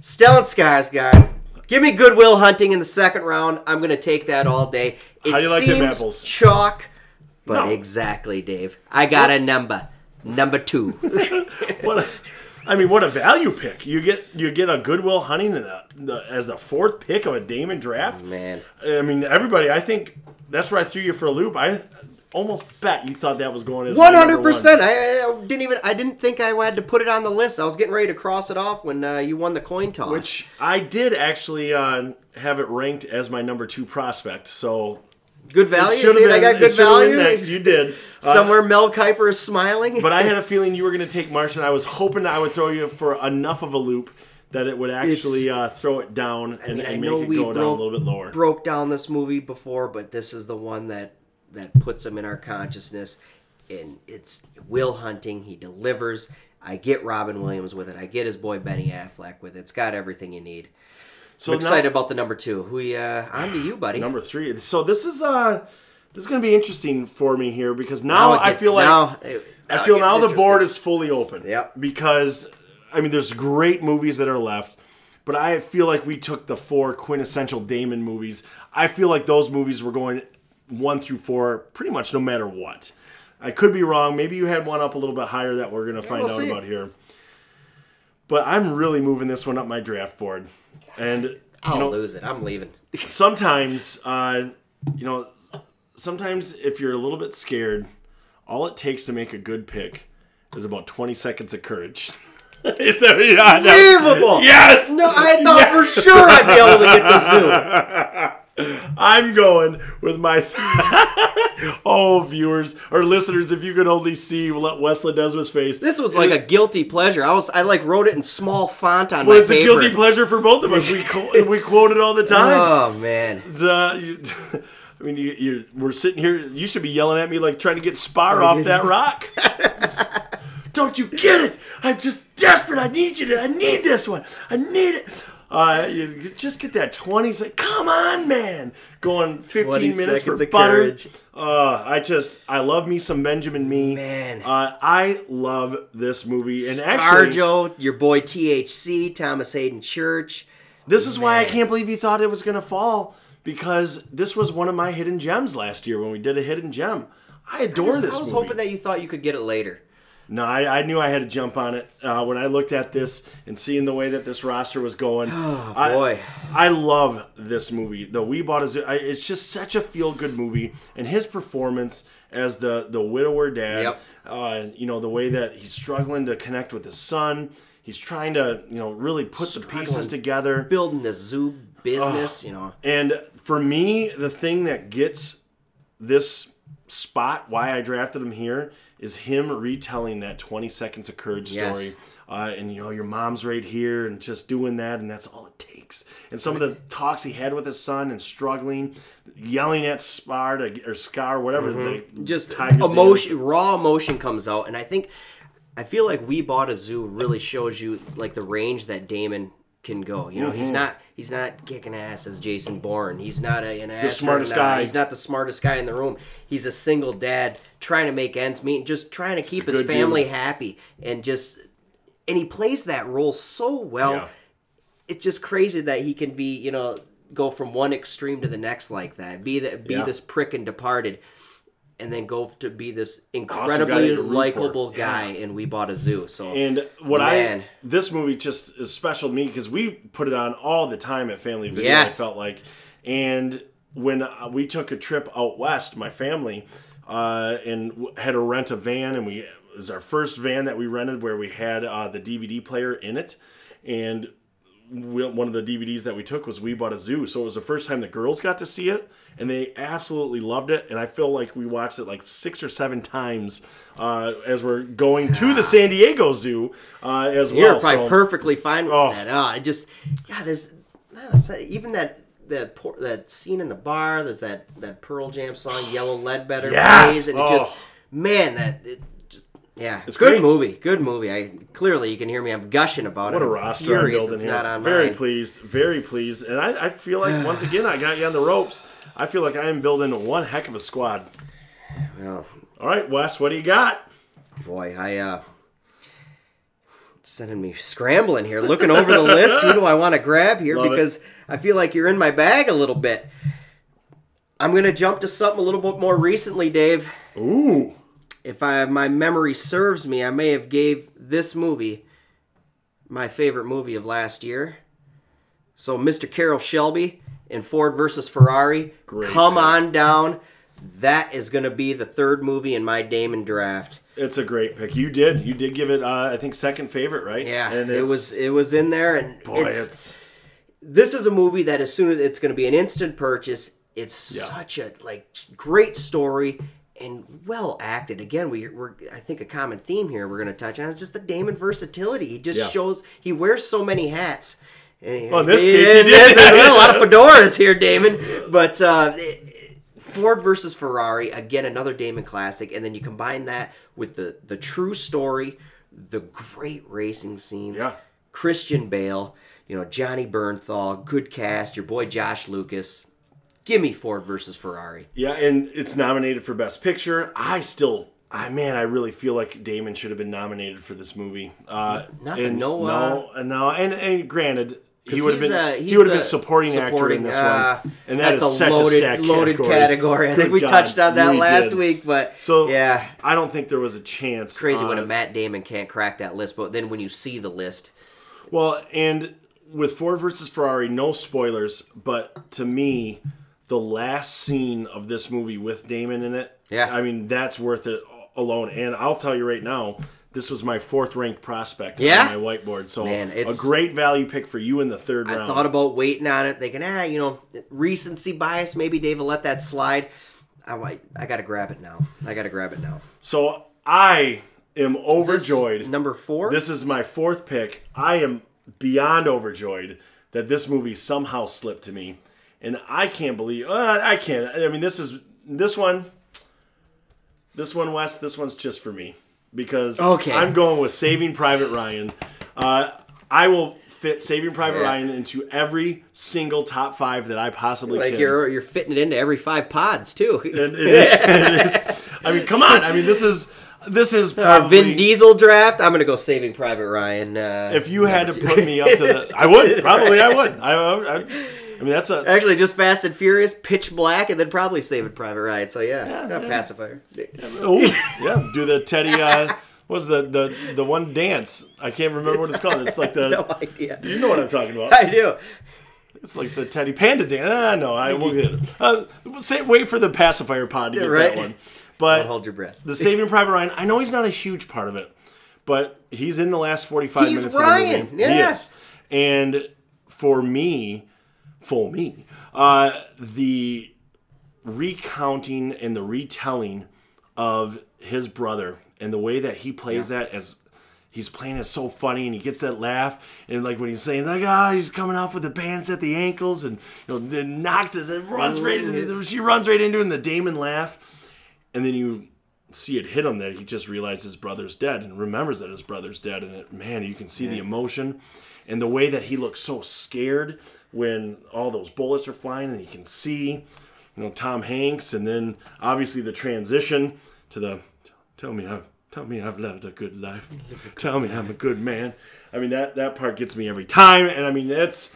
Stellan Skarsgård. Give me Good Will Hunting in the second round. I'm gonna take that all day. It How do you like seems apples? chalk, but No. exactly, Dave. I got a number, number two. *laughs* What a, I mean, what a value pick. You get you get a Good Will Hunting in the, the, as the fourth pick of a Damon draft. Man, I mean, everybody. I think that's where I threw you for a loop. I almost bet you thought that was going as my hundred percent. I I didn't even. I didn't think I had to put it on the list. I was getting ready to cross it off when uh, you won the coin toss. Which I did actually uh, have it ranked as my number two prospect. So good value. See, I got good value. next. You did. Uh, Somewhere Mel Kiper is smiling. but I had a *laughs* feeling you were going to take Martian. I was hoping I would throw you for enough of a loop that it would actually uh, throw it down and, mean, and make it go down a little bit lower. broke down this movie before, but this is the one that that puts him in our consciousness. And it's Will Hunting. He delivers. I get Robin Williams with it. I get his boy Benny Affleck with it. It's got everything you need. So I'm excited now, about the number two. Who uh, on to you, buddy? number three. So this is uh this is going to be interesting for me here because Now now, it I feel like now, it- I now it feel now the board is fully open. Yep. Because I mean, there's great movies that are left, but I feel like we took the four quintessential Damon movies. I feel like those movies were going one through four pretty much no matter what. I could be wrong. Maybe you had one up a little bit higher that we're going to find we'll out see. about here. But I'm really moving this one up my draft board. And I'll know, lose it. I'm leaving. sometimes, uh, you know, sometimes if you're a little bit scared, all it takes to make a good pick is about 20 seconds of courage. *laughs* is that, yeah. Unbelievable. Yes! No, I thought for sure I'd be able to get the zoom. *laughs* I'm going with my. *laughs* oh, viewers or listeners, if you could only see what Wes Ledesma's face. This was like a guilty pleasure. I was I like wrote it in small font on Well, my it's a guilty pleasure for both of us. We, co- *laughs* we quote it all the time. Oh man. Uh, you, *laughs* I mean, you, you, we're sitting here. You should be yelling at me like trying to get Spar off that rock. Just, Don't you get it? I'm just desperate. I need you to. I need this one. I need it. Uh, you just get that 20 sec. Come on, man. Going 15 minutes for butter. Uh, I just, I love me some Benjamin Mee. Man. Uh, I love this movie. And actually, your boy THC, Thomas Haden Church. This is why I can't believe you thought it was going to fall because this was one of my hidden gems last year when we did a hidden gem. I adore I was, this I was movie. hoping that you thought you could get it later. No, I, I knew I had to jump on it uh, when I looked at this and seeing the way that this roster was going. *sighs* oh boy. I, I love this movie. The We Bought Is it's just such a feel good movie, and his performance as the the widower dad. Yep. Uh, you know the way that he's struggling to connect with his son. He's trying to you know really put the pieces together. Building the zoo business. You know, And for me, the thing that gets this spot, why I drafted him here, is him retelling that 20 Seconds of Courage Yes. story. Uh, and, you know, your mom's right here, and just doing that, and that's all it takes. And some of the talks he had with his son and struggling, yelling at Spar to, or Scar, whatever. the just Tiger's name emotion, raw emotion comes out, and I think I feel like We Bought a Zoo really shows you like the range that Damon can go. You know, Mm-hmm. he's not he's not kicking ass as Jason Bourne. He's not a, an astronaut. smartest guy. He's not the smartest guy in the room. He's a single dad trying to make ends meet, just trying to keep his family happy, and just and he plays that role so well. Yeah. It's just crazy that he can be, you know, go from one extreme to the next like that. Be that be Yeah. this prick and departed and then go to be this incredibly for. likable Yeah. guy in We Bought a Zoo. So And what Man. I this movie just is special to me because we put it on all the time at Family Video. Yes. I felt like, and when uh, we took a trip out west, my family, uh, and had to rent a van, and we it was our first van that we rented where we had uh, the DVD player in it, and one of the DVDs that we took was We Bought a Zoo. So it was the first time the girls got to see it, and they absolutely loved it. And I feel like we watched it like six or seven times uh, as we're going to the San Diego Zoo uh, as you're well. probably So- perfectly fine with Oh. that. Oh, I just yeah, there's not a, even that that por- that scene in the bar. There's that that Pearl Jam song Yellow Ledbetter Yes! plays, and it Oh. just man that. It, yeah, It's good great. movie. Good movie. I clearly you can hear me. I'm gushing about What it. a I'm roster furious building it's here. not on very mine. pleased, very pleased, and I, I feel like once *sighs* again I got you on the ropes. I feel like I am building one heck of a squad. Oh, All right, Wes, what do you got? boy, I uh sending me scrambling here, looking over the list. Who do I want to grab here? Love it. because I feel like you're in my bag a little bit. I'm gonna jump to something a little bit more recently, Dave. Ooh, If I my memory serves me, I may have gave this movie my favorite movie of last year. So, Mr. Carroll Shelby in Ford versus Ferrari, Great come pick. on down. That is going to be the third movie in my Damon draft. it's a great pick. You did, you did give it, uh, I think, second favorite, right? Yeah, and it was it was in there, and Boy, it's, it's, this is a movie that as soon as it's going to be an instant purchase. It's Yeah. such a like great story and well acted. Again, we, we're I think a common theme here we're going to touch on is just the Damon versatility. He just Yeah. shows he wears so many hats. And, Well, in this case, he did. this is- well, a lot of fedoras here, Damon. But uh, Ford versus Ferrari, again, another Damon classic, and then you combine that with the the true story, the great racing scenes, Yeah. Christian Bale, you know Johnny Bernthal, good cast, your boy Josh Lucas. Give me Ford versus Ferrari. yeah, and it's nominated for Best Picture. I still, I man, I really feel like Damon should have been nominated for this movie. Uh, Not Noah- no, no, and, and granted. he would have been uh, he would have been supporting, actor in this uh, one, and that is that's a such loaded, a loaded category. category. I think we God, touched on that last did. week, but So yeah, I don't think there was a chance. crazy when uh, a Matt Damon can't crack that list. But then when you see the list, Well, and with Ford versus Ferrari, no spoilers, but to me, the last scene of this movie with Damon in it, Yeah. I mean, that's worth it alone. And I'll tell you right now, this was my fourth ranked prospect Yeah? on my whiteboard. So Man, a great value pick for you in the third I round. thought about waiting on it, thinking, ah, you know, recency bias. Maybe Dave will let that slide. I, I got to grab it now. I got to grab it now. so I am This overjoyed. number four. This is my fourth pick. I am beyond overjoyed that this movie somehow slipped to me, and I can't believe. Uh, I can't. I mean, this is this one. This one, Wes. This one's just for me because Okay. I'm going with Saving Private Ryan. Uh, I will fit Saving Private Yeah. Ryan into every single top five that I possibly like can. you're you're fitting it into every five pods too. And it is, *laughs* it is. I mean, come on. I mean, this is this is Our probably Vin Diesel draft. I'm gonna go Saving Private Ryan. Uh, If you had to put me up to the, I would probably. I would. I, I, I mean, that's a Actually, just Fast and Furious, Pitch Black, and then probably Saving Private Ryan. So yeah, yeah, pacifier. oh yeah. Do the Teddy. Uh, what was the the the one dance? I can't remember what it's called. It's like the. *laughs* No idea. You know what I'm talking about? I do. It's like the Teddy Panda dance. Ah, no, I will get it. Uh, say, wait for the pacifier pod to get right. that one. But Don't hold your breath. the Saving Private Ryan. I know he's not a huge part of it, but he's in the last 45 He's minutes. Ryan, Of the movie. yeah. He is. And for me, full me. Uh, the recounting and the retelling of his brother and the way that he plays that as he's playing it so funny and he gets that laugh and like when he's saying like ah he's coming off with the bands at the ankles and you know then knocks us and runs right into she runs right into it and the Damon laugh. And then you see it hit him that he just realized his brother's dead and remembers that his brother's dead and it man you can see the emotion and the way that he looks so scared when all those bullets are flying and you can see you know Tom Hanks and then obviously the transition to the tell me I've tell me I've lived a good life tell me I'm a good man I mean that that part gets me every time and I mean it's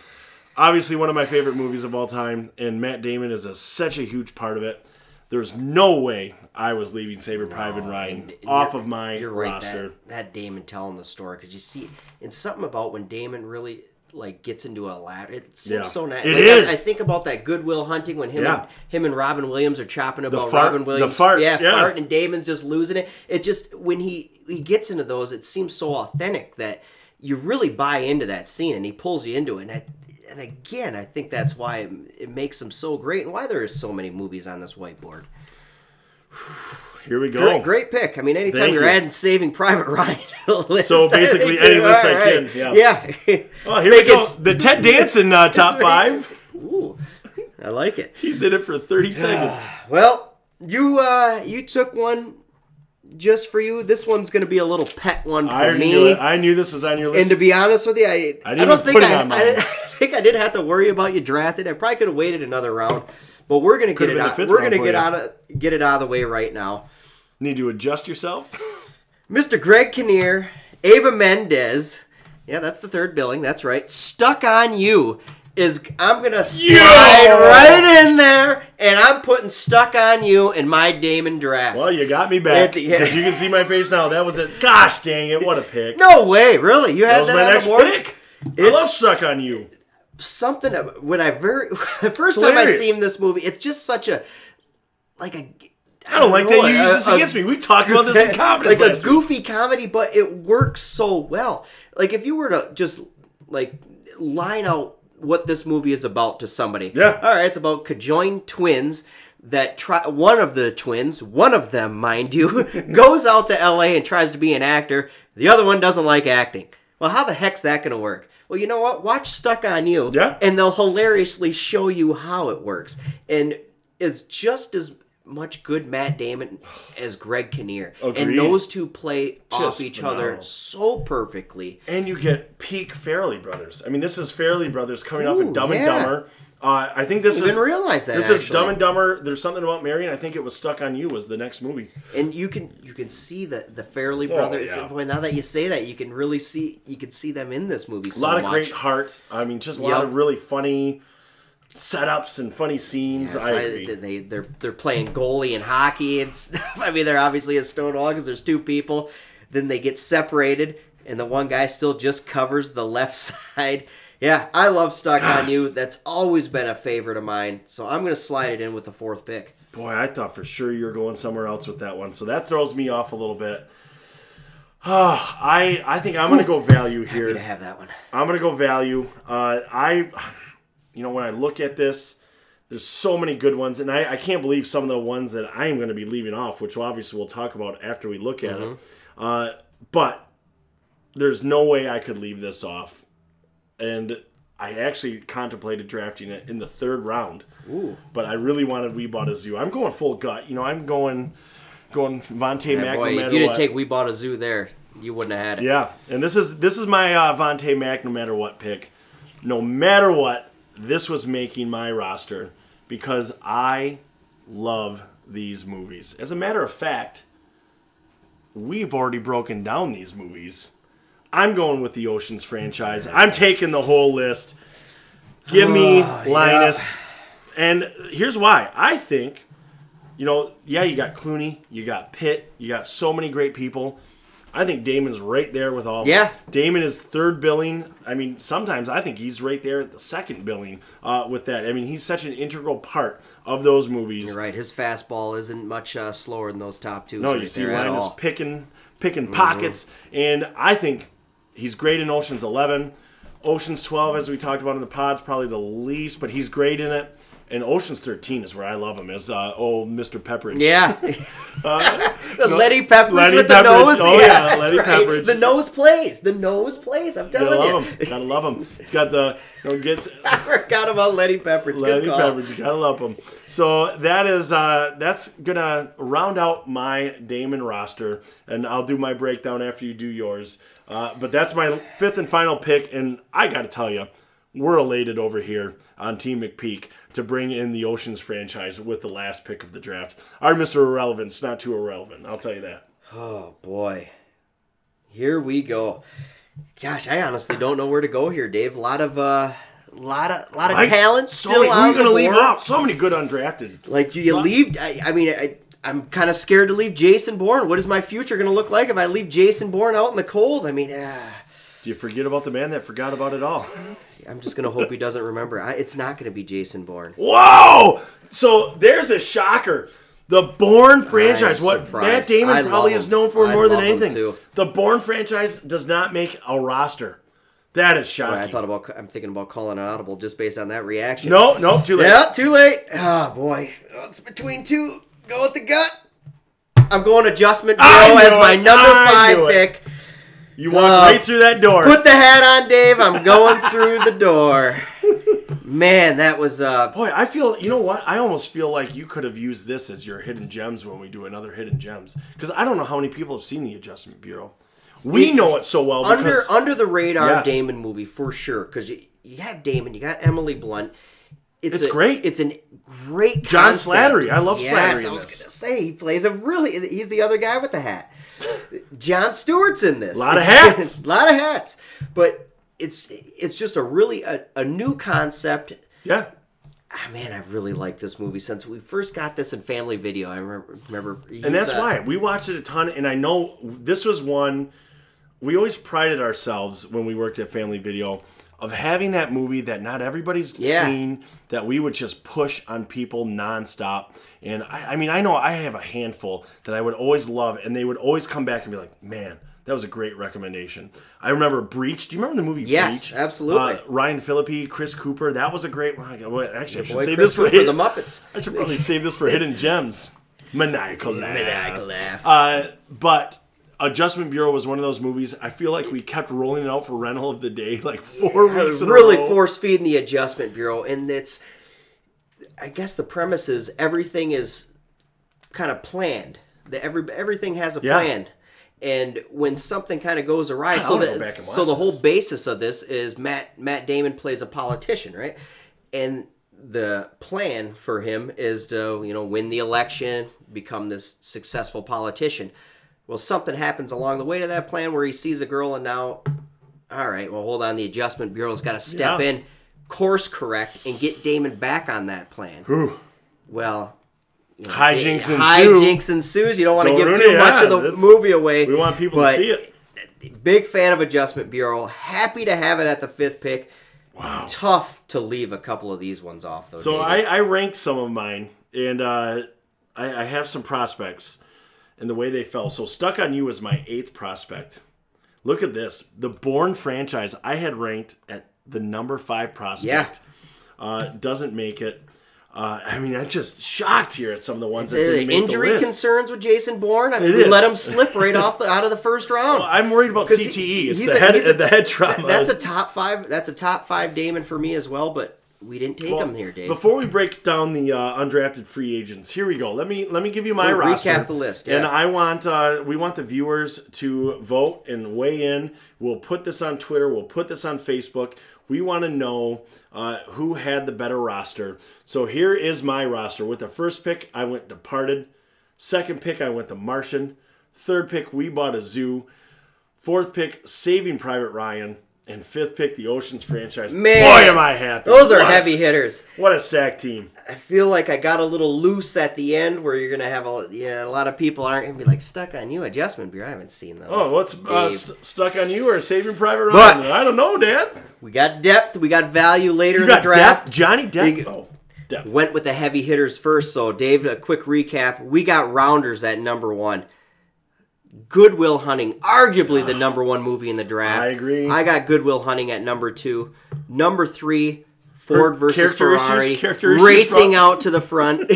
obviously one of my favorite movies of all time and Matt Damon is a, such a huge part of it there's no way I was leaving Saving Private Ryan off of my You're right. roster. That, that Damon telling the story because you see, it's something about when Damon really like gets into a ladder. It seems Yeah. so nice. It like, is. I, I think about that Good Will Hunting when him Yeah. and, him and Robin Williams are chopping about fart- Robin the Williams. fart, yeah, yeah. fart, and Damon's just losing it. It just when he he gets into those, it seems so authentic that you really buy into that scene, and he pulls you into it. And, I, and again, I think that's why it, it makes him so great, and why there is so many movies on this whiteboard. *sighs* Here we go. Great, great pick. I mean, anytime Thank you're you. adding Saving Private Ryan list, *laughs* So basically any list I all right. can, yeah. Yeah. *laughs* Oh, Let's here we make go. it- The Ted *laughs* Danson uh, top five. Ooh, I like it. He's in it for 30 seconds. Well, you uh, you took one just for you. This one's going to be a little pet one for I me. knew it. I knew this was on your list. And to be honest with you, I, I I, didn't don't think put it I, on I. *laughs* I think I didn't have to worry about you drafted. I probably could have waited another round, but we're gonna get it out. We're gonna get you. out of get it out of the way right now. Need to adjust yourself. *laughs* Mr. Greg Kinnear, Eva Mendes. Yeah, that's the third billing. That's right. Stuck on you is I'm gonna slide Yo! right in there, and I'm putting stuck on you in my Damon draft. Well, you got me back because you can see my face now. That was it. Gosh dang it! What a pick. No way, really? You that had was that, my on next the board? pick. I love It's- stuck on you. Something when I very *laughs* the first time I seen this movie, it's just such a like a. I don't like that you use this a- against me. We talked about this in confidence *laughs* like a last week. goofy comedy, but it works so well. Like if you were to just like line out what this movie is about to somebody. Yeah. All right, it's about conjoined twins that try one of the twins, one of them, mind you, *laughs* goes out to LA and tries to be an actor. The other one doesn't like acting. Well, how the heck's that going to work? Well, you know what? Watch Stuck on You. Yeah. And they'll hilariously show you how it works. And it's just as much good Matt Damon as Greg Kinnear. Agreed. And those two play off each phenomenal. other so perfectly. And you get peak Farrelly Brothers. I mean, this is Farrelly Brothers coming off Ooh, of Dumb and. Dumber. Uh, I think this I didn't is realize that, This is. Dumb and Dumber. There's something about Marion. I think it was Stuck on You was the next movie. And you can you can see the the Farrelly brothers. Oh, yeah. Boy, now that you say that, you can really see you can see them in this movie. A So lot of much. great heart. I mean, just a lot Yep. of really funny setups and funny scenes. Yes, I I- they they're they're playing goalie and hockey and *laughs* stuff. I mean, they're obviously at Stonewall because there's two people. Then they get separated, and the one guy still just covers the left *laughs* side. Yeah, I love Stuck on You. That's always been a favorite of mine. So I'm gonna slide it in with the fourth pick. Boy, I thought for sure you were going somewhere else with that one. So that throws me off a little bit. Ah, *sighs* I I think I'm gonna go value Happy to here. have that one. I'm gonna go value. Uh, I, you know, when I look at this, there's so many good ones, and I, I can't believe some of the ones that I am gonna be leaving off, which obviously we'll talk about after we look at it. Uh, but there's no way I could leave this off, and I actually contemplated drafting it in the third round. Ooh. But I really wanted We Bought a Zoo. I'm going full gut. You know, I'm going going Vontae Mack Boy, no if you didn't what. take We Bought a Zoo there, you wouldn't have had it. Yeah, and this is this is my uh, Vontae Mack no matter what pick. No matter what, this was making my roster because I love these movies. As a matter of fact, we've already broken down these movies. I'm going with the Oceans franchise. I'm taking the whole list. Give me ah, Linus. And here's why. I think, you know, yeah, you got Clooney, you got Pitt, you got so many great people. I think Damon's right there with all. Yeah. Damon is third billing. I mean, sometimes I think he's right there at the second billing uh, with that. I mean, he's such an integral part of those movies. You're right. His fastball isn't much uh, slower than those top two. No, right you see Linus. Mm-hmm. picking picking pockets, and I think he's great in Ocean's Eleven. Ocean's 12, as we talked about in the pods, probably the least, but he's great in it. And Ocean's 13 is where I love him, as uh, old Mr. Pepperidge. Yeah. *laughs* Lenny Pepperidge Lenny with the Pepperidge. nose. Oh, yeah, yeah, Lenny right. Pepperidge. The nose plays. The nose plays. I'm telling Gotta telling love him. Gotta love him. It's got the, you know, gets *laughs* I forgot about Lenny Pepperidge. Lenny. Pepperidge. You gotta love him. So that is, uh, that's gonna round out my Damon roster, and I'll do my breakdown after you do yours. Uh, but that's my fifth and final pick, and I gotta tell you, we're elated over here on Team McPeak to bring in the Oceans franchise with the last pick of the draft. Our Mr. Irrelevant's not too irrelevant, I'll tell you that. Oh boy. Here we go. Gosh, I honestly don't know where to go here, Dave. A lot of uh lot of lot of I- talent so still many, on Who are you gonna leave board. out? So many good undrafted. Like, do you leave? I, I mean, I, I'm kind of scared to leave Jason Bourne. What is my future going to look like if I leave Jason Bourne out in the cold? I mean, ah, Do you forget about the man that forgot about it all? I'm just going to hope he doesn't remember. I, it's not going to be Jason Bourne. Whoa! So there's a shocker. The Bourne franchise, what Matt. Damon I probably is known for I more than anything. The Bourne franchise does not make a roster. That is shocking. I thought about. I'm thinking about calling an audible just based on that reaction. no, no, too late. Yeah, too late. Oh boy, Oh, it's between two. Go with the gut. I'm going adjustment knew as my number five it. pick. You walked Uh, right through that door. Put the hat on, Dave. I'm going through the door. Man, that was uh Boy, I feel, you know what? I almost feel like you could have used this as your hidden gems when we do another hidden gems. Because I don't know how many people have seen the Adjustment Bureau. We know it so well under because under the radar Yes. Damon movie for sure because you, you have Damon, you got Emily Blunt. It's a- great. It's an great John concept. Slattery. I love yes, Slattery I was this. gonna say he plays a really. He's the other guy with the hat. Jon Stewart's in this. A lot of hats. a lot of hats. But it's it's just a really a, a new concept. yeah, Ah, man, I've really liked this movie since we first got this in Family Video. I remember, remember and that's uh, why we watched it a ton. And I know this was one we always prided ourselves when we worked at Family Video of having that movie that not everybody's Yeah. seen that we would just push on people nonstop. And I, I mean, I know I have a handful that I would always love, and they would always come back and be like, "Man, that was a great recommendation." I remember Breach. Do you remember the movie Yes, Breach? absolutely. Uh, Ryan Phillippe, Chris Cooper. That was a great. well, Actually, I should save Chris this for Cooper, the Muppets. I should probably save this for hidden gems. *laughs* Maniacal laugh. Maniacal laugh. Uh, but Adjustment Bureau was one of those movies. I feel like we kept rolling it out for rental of the day, *laughs* like four weeks. really force feeding the Adjustment Bureau, and it's. I guess the premise is everything is kind of planned. The every everything has a Yeah. plan, and when something kind of goes awry, I so the go back and so the whole basis of this is Matt Matt Damon plays a politician, right? And the plan for him is to you know win the election, become this successful politician. Well, something happens along the way to that plan where he sees a girl, and now all right, well, hold on. The Adjustment Bureau's got to step Yeah. in, course correct, and get Damon back on that plan. Whew. Well, you know, Hijinks da- ensue. Hijinks ensue. You don't want to give too it, much yeah, of the movie away. We want people but to see it. Big fan of Adjustment Bureau. Happy to have it at the fifth pick. Wow. Tough to leave a couple of these ones off, though. So David. I, I ranked some of mine, and uh, I, I have some prospects and the way they fell. So Stuck on You was my eighth prospect. Look at this. The Bourne franchise I had ranked at the number five prospect. Uh, doesn't make it. Uh, I mean, I'm just shocked here at some of the ones that Uh, didn't make injury the list. concerns with Jason Bourne. I mean, It we is. let him slip right off the out of the first *laughs* round. Well, I'm worried about CTE. he- it's he's the a- head, a- *laughs* the head trauma. That's a top five. That's a top five Damon for me as well. But we didn't take him here, Dave. Before we break down the uh, undrafted free agents, here we go. Let me let me give you my We'll roster. recap the list, and. I want uh, we want the viewers to vote and weigh in. We'll put this on Twitter. We'll put this on Facebook. We want to know uh, who had the better roster. So here is my roster. With the first pick, I went Departed. Second pick, I went The Martian. Third pick, We Bought a Zoo. Fourth pick, Saving Private Ryan. And fifth pick, the Oceans franchise. Man, Boy, am I happy. Those are What a- heavy hitters. What a stack team. I feel like I got a little loose at the end, where you're gonna have a yeah, a lot of people aren't gonna be like stuck on you. Adjustment Bureau. I haven't seen those. Oh, what's uh, st- stuck on you or Saving Private But- Ryan? I don't know, Dad. we got depth. We got value later You in the draft. Depp, Johnny Depp. Big- oh, Depp. Went with the heavy hitters first. So, Dave, a quick recap. We got Rounders at number one. Good Will Hunting, arguably the number one movie in the draft. I agree. I got Good Will Hunting at number two. Number three, Ford versus Ferrari, character issues racing brought- out to the front. *laughs*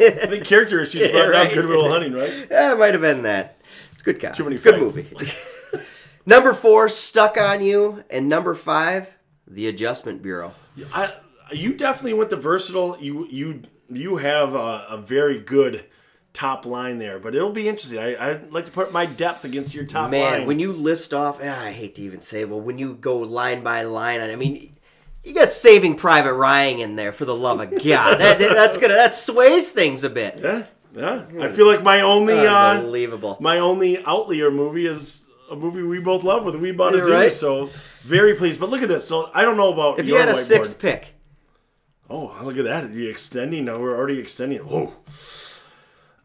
I think character issues brought right. down Good Will Hunting, right? *laughs* yeah, it might have been that. It's a good guy. Too many it's a good movie. *laughs* number four, Stuck on You, and number five, The Adjustment Bureau. I, you definitely went the versatile. You you you have a, a very good top line there, but it'll be interesting. I, I'd like to put my depth against your top line. Man, line. when you list off, ah, I hate to even say, well, when you go line by line, I mean, you got Saving Private Ryan in there for the love of *laughs* God. that, that- that's gonna that sways things a bit. yeah, yeah. I feel like my only uh, Unbelievable. my only outlier movie is a movie we both love with We Bought a Zoo. right. So very pleased. But look at this. So I don't know about if you had a whiteboard. sixth pick, Oh, look at that. The extending. No, we're already extending. Whoa.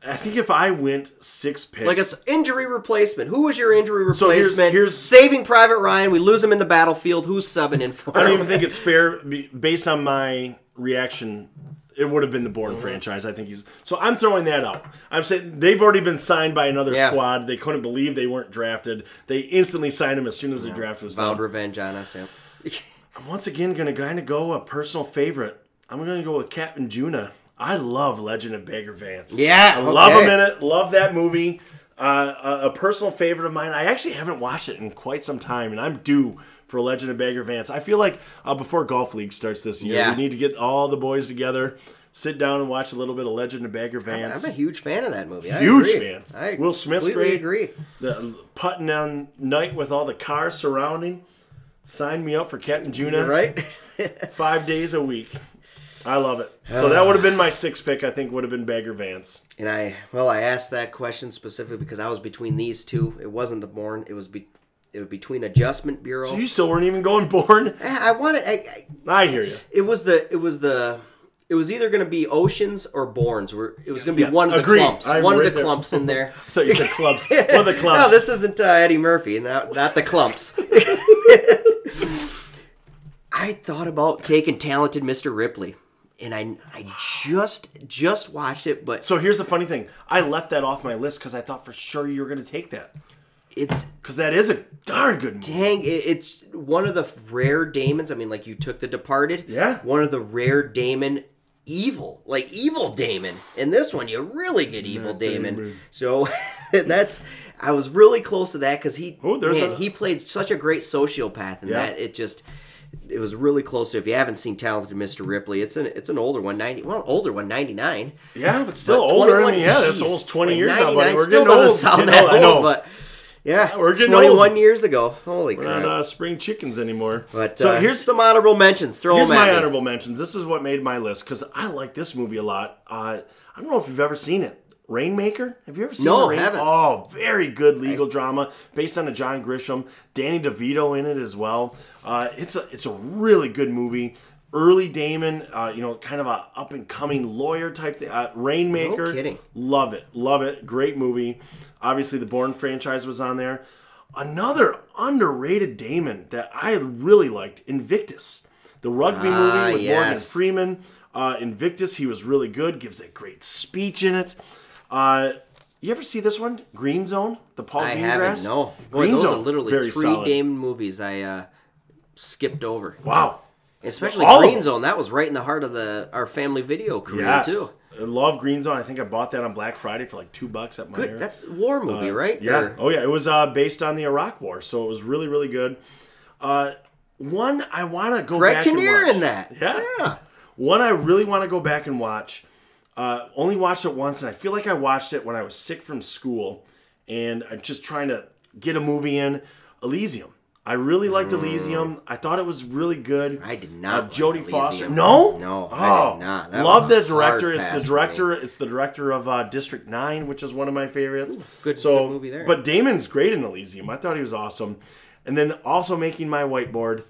I think if I went six picks, like a injury replacement, who was your injury replacement? So here's- here's- Saving Private Ryan. We lose him in the battlefield. Who's subbing in for I don't him? even think it's fair *laughs* based on my reaction. It would have been the Bourne mm-hmm. franchise. I think he's. So I'm throwing that out. I'm saying they've already been signed by another Yeah. squad. They couldn't believe they weren't drafted. They instantly signed him as soon as the draft was vowed done. revenge on us. Yeah. *laughs* I'm once again going to kind of go a personal favorite. I'm going to go with Captain Junuh. I love Legend of Bagger Vance. Yeah, I love okay. him in it. Love that movie. Uh, a, a personal favorite of mine. I actually haven't watched it in quite some time, and I'm due for Legend of Bagger Vance. I feel like uh, before Golf League starts this year, Yeah. we need to get all the boys together, sit down and watch a little bit of Legend of Bagger Vance. I'm a huge fan of that movie. I Huge agree. fan. I Will Smith's great. agree. the putting on night with all the cars surrounding. Sign me up for Captain Junuh Right? five days a week. I love it. So that would have been my sixth pick. I think would have been Bagger Vance. And I, well, I asked that question specifically because I was between these two. It wasn't the Bourne. It was be, it was between Adjustment Bureau. So you still weren't even going Bourne. Eh, *laughs* I wanted. I, I, I hear you. it was the. It was the. It was either going to be Oceans or Bournes. Where it was going to be Yeah, one of the agreed. clumps. I'm one of the there. clumps in there. *laughs* I thought you said clubs. One of the *laughs* clubs. No, this isn't uh, Eddie Murphy. Not not the Klumps. I thought about taking talented Mr. Ripley, and I I just just watched it, but so here's the funny thing. I left that off my list because I thought for sure you were going to take that. it's Because that is a darn good movie. dang it, it's one of the rare Damons. I mean, like you took The Departed. Yeah. One of the rare Damon evil, like evil Damon. In this one, you really get evil Damon. So *laughs* that's I was really close to that because he Oh, there's man, a- he played such a great sociopath in Yeah. that it just. It was really close to. If you haven't seen Talented Mr. Ripley, it's an it's an older one, ninety well older one, ninety nine. Yeah, but still But older. I mean, yeah, that's almost 20 like years now, buddy. We're still getting doesn't old. sound Getting that old, I old, but yeah, we're getting 21 old. years ago. Holy We're crap! not uh, spring chickens anymore. but so uh, here's some honorable mentions. Throw Here's my me. honorable mentions. This is what made my list because I like this movie a lot. Uh, I don't know if you've ever seen it. Rainmaker? Have you ever seen No, Rain- haven't. Oh, very good legal drama based on a John Grisham. Danny DeVito in it as well. Uh, it's a it's a really good movie. Early Damon, uh, you know, kind of a up and coming lawyer type thing. Uh, Rainmaker, No kidding. love it, love it. Great movie. Obviously, the Bourne franchise was on there. Another underrated Damon that I really liked, Invictus, the rugby Ah, movie with Morgan. Freeman. Uh, Invictus, he was really good. Gives a great speech in it. Uh, you ever see this one, Green Zone? The Paul I Greengrass? haven't. No, boy, Green those Zone, are literally three solid. Damon movies I uh, skipped over. Wow. Especially All Green. Zone. That was right in the heart of the our family video career Yes. too. I love Green Zone. I think I bought that on Black Friday for like two bucks at my Good. That's a war movie, right? Yeah. Or- Oh yeah. It was uh, based on the Iraq War, so it was really really good. Uh, one I want to go Greg back Kinnear and watch. in that. Yeah. Yeah. One I really want to go back and watch. Uh, only watched it once, and I feel like I watched it when I was sick from school, and I'm just trying to get a movie in. Elysium. I really liked Elysium. I thought it was really good. I did not Uh, like Jodie Elysium. Foster. No, No, I did not. That love the director. It's the director. It's the director of uh, District Nine, which is one of my favorites. good- so, good movie there. But Damon's great in Elysium. I thought he was awesome. And then also making my whiteboard,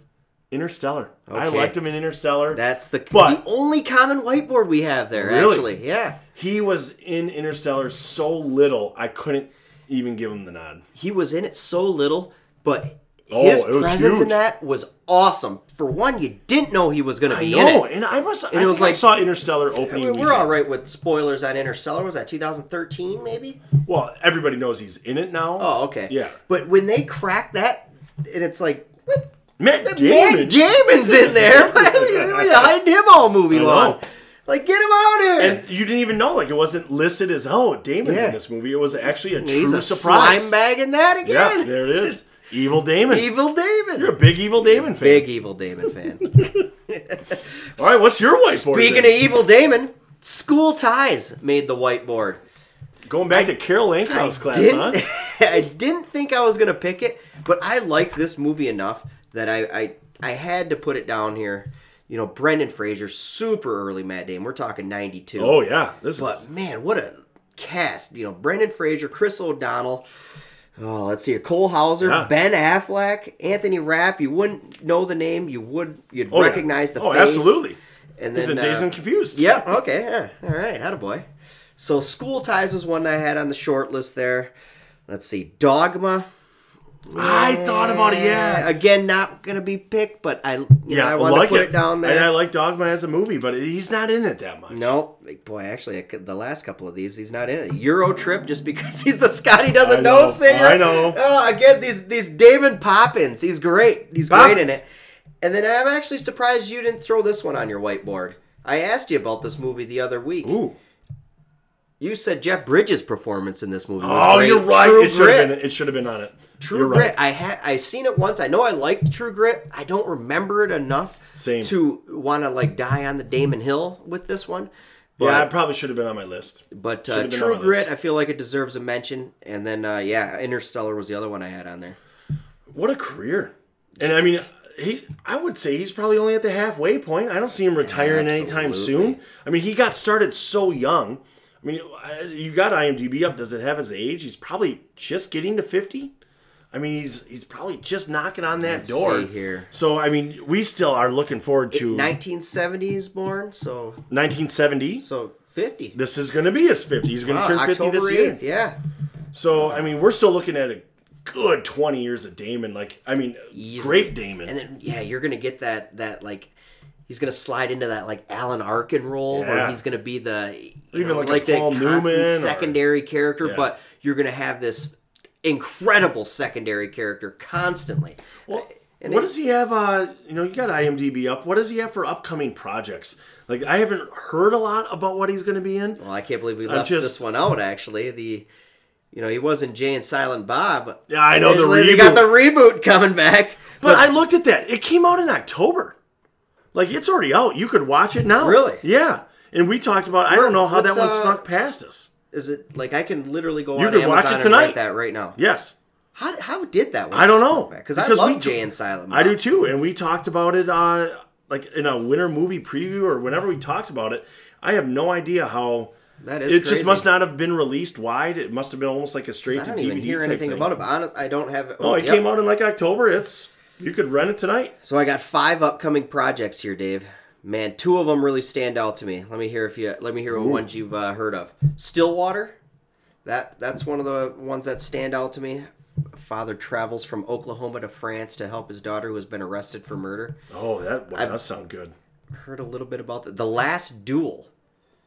Interstellar. I liked him in Interstellar. That's the But- the only common whiteboard we have there. Really? Actually, yeah. he was in Interstellar so little, I couldn't even give him the nod. He was in it so little, but Oh, his presence in that was awesome. For one, you didn't know he was going to be know, in it. and I must. I, it was think I like- saw Interstellar opening. We're all right with spoilers on Interstellar. Was that 2013, maybe? Well, everybody knows he's in it now. Oh, okay. Yeah. But when they crack that, and it's like, what? Matt Matt Damon. Damon's in there. *laughs* Are hiding him all movie I know. long? Like, get him out here. And you didn't even know, like, it wasn't listed as, oh, Damon's Yeah. in this movie. It was actually a He's true a surprise. slime bag in that Yeah, again. there it is. *laughs* Evil Damon. Evil Damon. You're a big Evil Damon fan. big Evil Damon fan. *laughs* All right, what's your whiteboard? Speaking then? of Evil Damon, School Ties made the whiteboard. Going back to Carol Lankenhouse class, huh? I didn't think I was gonna pick it, but I liked this movie enough that I, I I had to put it down here. You know, Brendan Fraser, super early Matt Damon. We're talking ninety two. Oh, yeah. This But is. man, what a cast! You know, Brendan Fraser, Chris O'Donnell. Oh, let's see here. Cole Hauser, Yeah. Ben Affleck, Anthony Rapp. You wouldn't know the name. You would. You'd Oh, yeah. recognize the oh, face. absolutely. And He's then in Dazed uh, and Confused. Yep. Okay. Yeah. All right. boy. So School Ties was one I had on the short list there. Let's see. Dogma. I thought about it, yeah. Again, not gonna be picked, but I you Yeah, I I wanted like to put it. it, down there. And I like Dogma as a movie, but he's not in it that much. Nope. Like, Boy, actually, I could, the last couple of these, he's not in it. Euro Trip, just because *laughs* he's the Scotty doesn't know, know, singer. I know. Oh, again, these these Damon Poppins. He's great. He's great in it. And then I'm actually surprised you didn't throw this one on your whiteboard. I asked you about this movie the other week. Ooh. You said Jeff Bridges' performance in this movie was Oh, great. you're right. True it should Grit. have been. It should have been on it. True You're Grit. right. I had I seen it once. I know I liked True Grit. I don't remember it enough Same. to want to like die on the Damon Hill with this one. But, yeah, it probably should have been on my list. but uh, True Grit, list. I feel like it deserves a mention. And then uh, yeah, Interstellar was the other one I had on there. What a career! And I mean, he. I would say he's probably only at the halfway point. I don't see him retiring anytime soon. I mean, he got started so young. I mean, uh, you got IMDb up. Does it have his age? He's probably just getting to fifty. I mean, he's he's probably just knocking on that Let's door. see here. So I mean, we still are looking forward to 1970s born, so 1970. so 50. This is going to be his 50. He's going to Wow, turn 50 October this year. yeah. So I mean, we're still looking at a good 20 years of Damon. Like, I mean, Easily. great Damon. And then yeah, you're gonna get that that like he's gonna slide into that like Alan Arkin role where he's gonna be the Even know, like a the constant Newman or- secondary character, Yeah. but you're gonna have this incredible secondary character constantly. Well, And what it- does he have? Uh, you know, you got IMDb up. What does he have for upcoming projects? Like, I haven't heard a lot about what he's going to be in. Well, I can't believe we left just- this one out. Actually, the you know he wasn't Jay and Silent Bob. Yeah, I know the Actually, They got the reboot coming back. But I looked at that. It came out in October. Like, it's already out. You could watch it now. Really? Yeah. And we talked about. I don't know how that one uh, snuck past us. is it like I can literally go You on could Amazon watch it and tonight. that right now? Yes. How, how did that one? I don't know. because I love we Jay and Silent Bob. I do too, and we talked about it uh, like in a winter movie preview or whenever we talked about it. I have no idea how That is it crazy. just must not have been released wide. It must have been almost like a straight I to don't DVD even hear anything thing. about it. But honest, I don't have it. Oh, it yep. came out in like October. It's you could rent it tonight. So I got five upcoming projects here, Dave. Man, two of them really stand out to me. Let me hear if you let me hear what ones you've uh, heard of. Stillwater, that that's one of the ones that stand out to me. Father travels from Oklahoma to France to help his daughter who has been arrested for murder. Oh, that wow, that sound good. Heard a little bit about that. The Last Duel.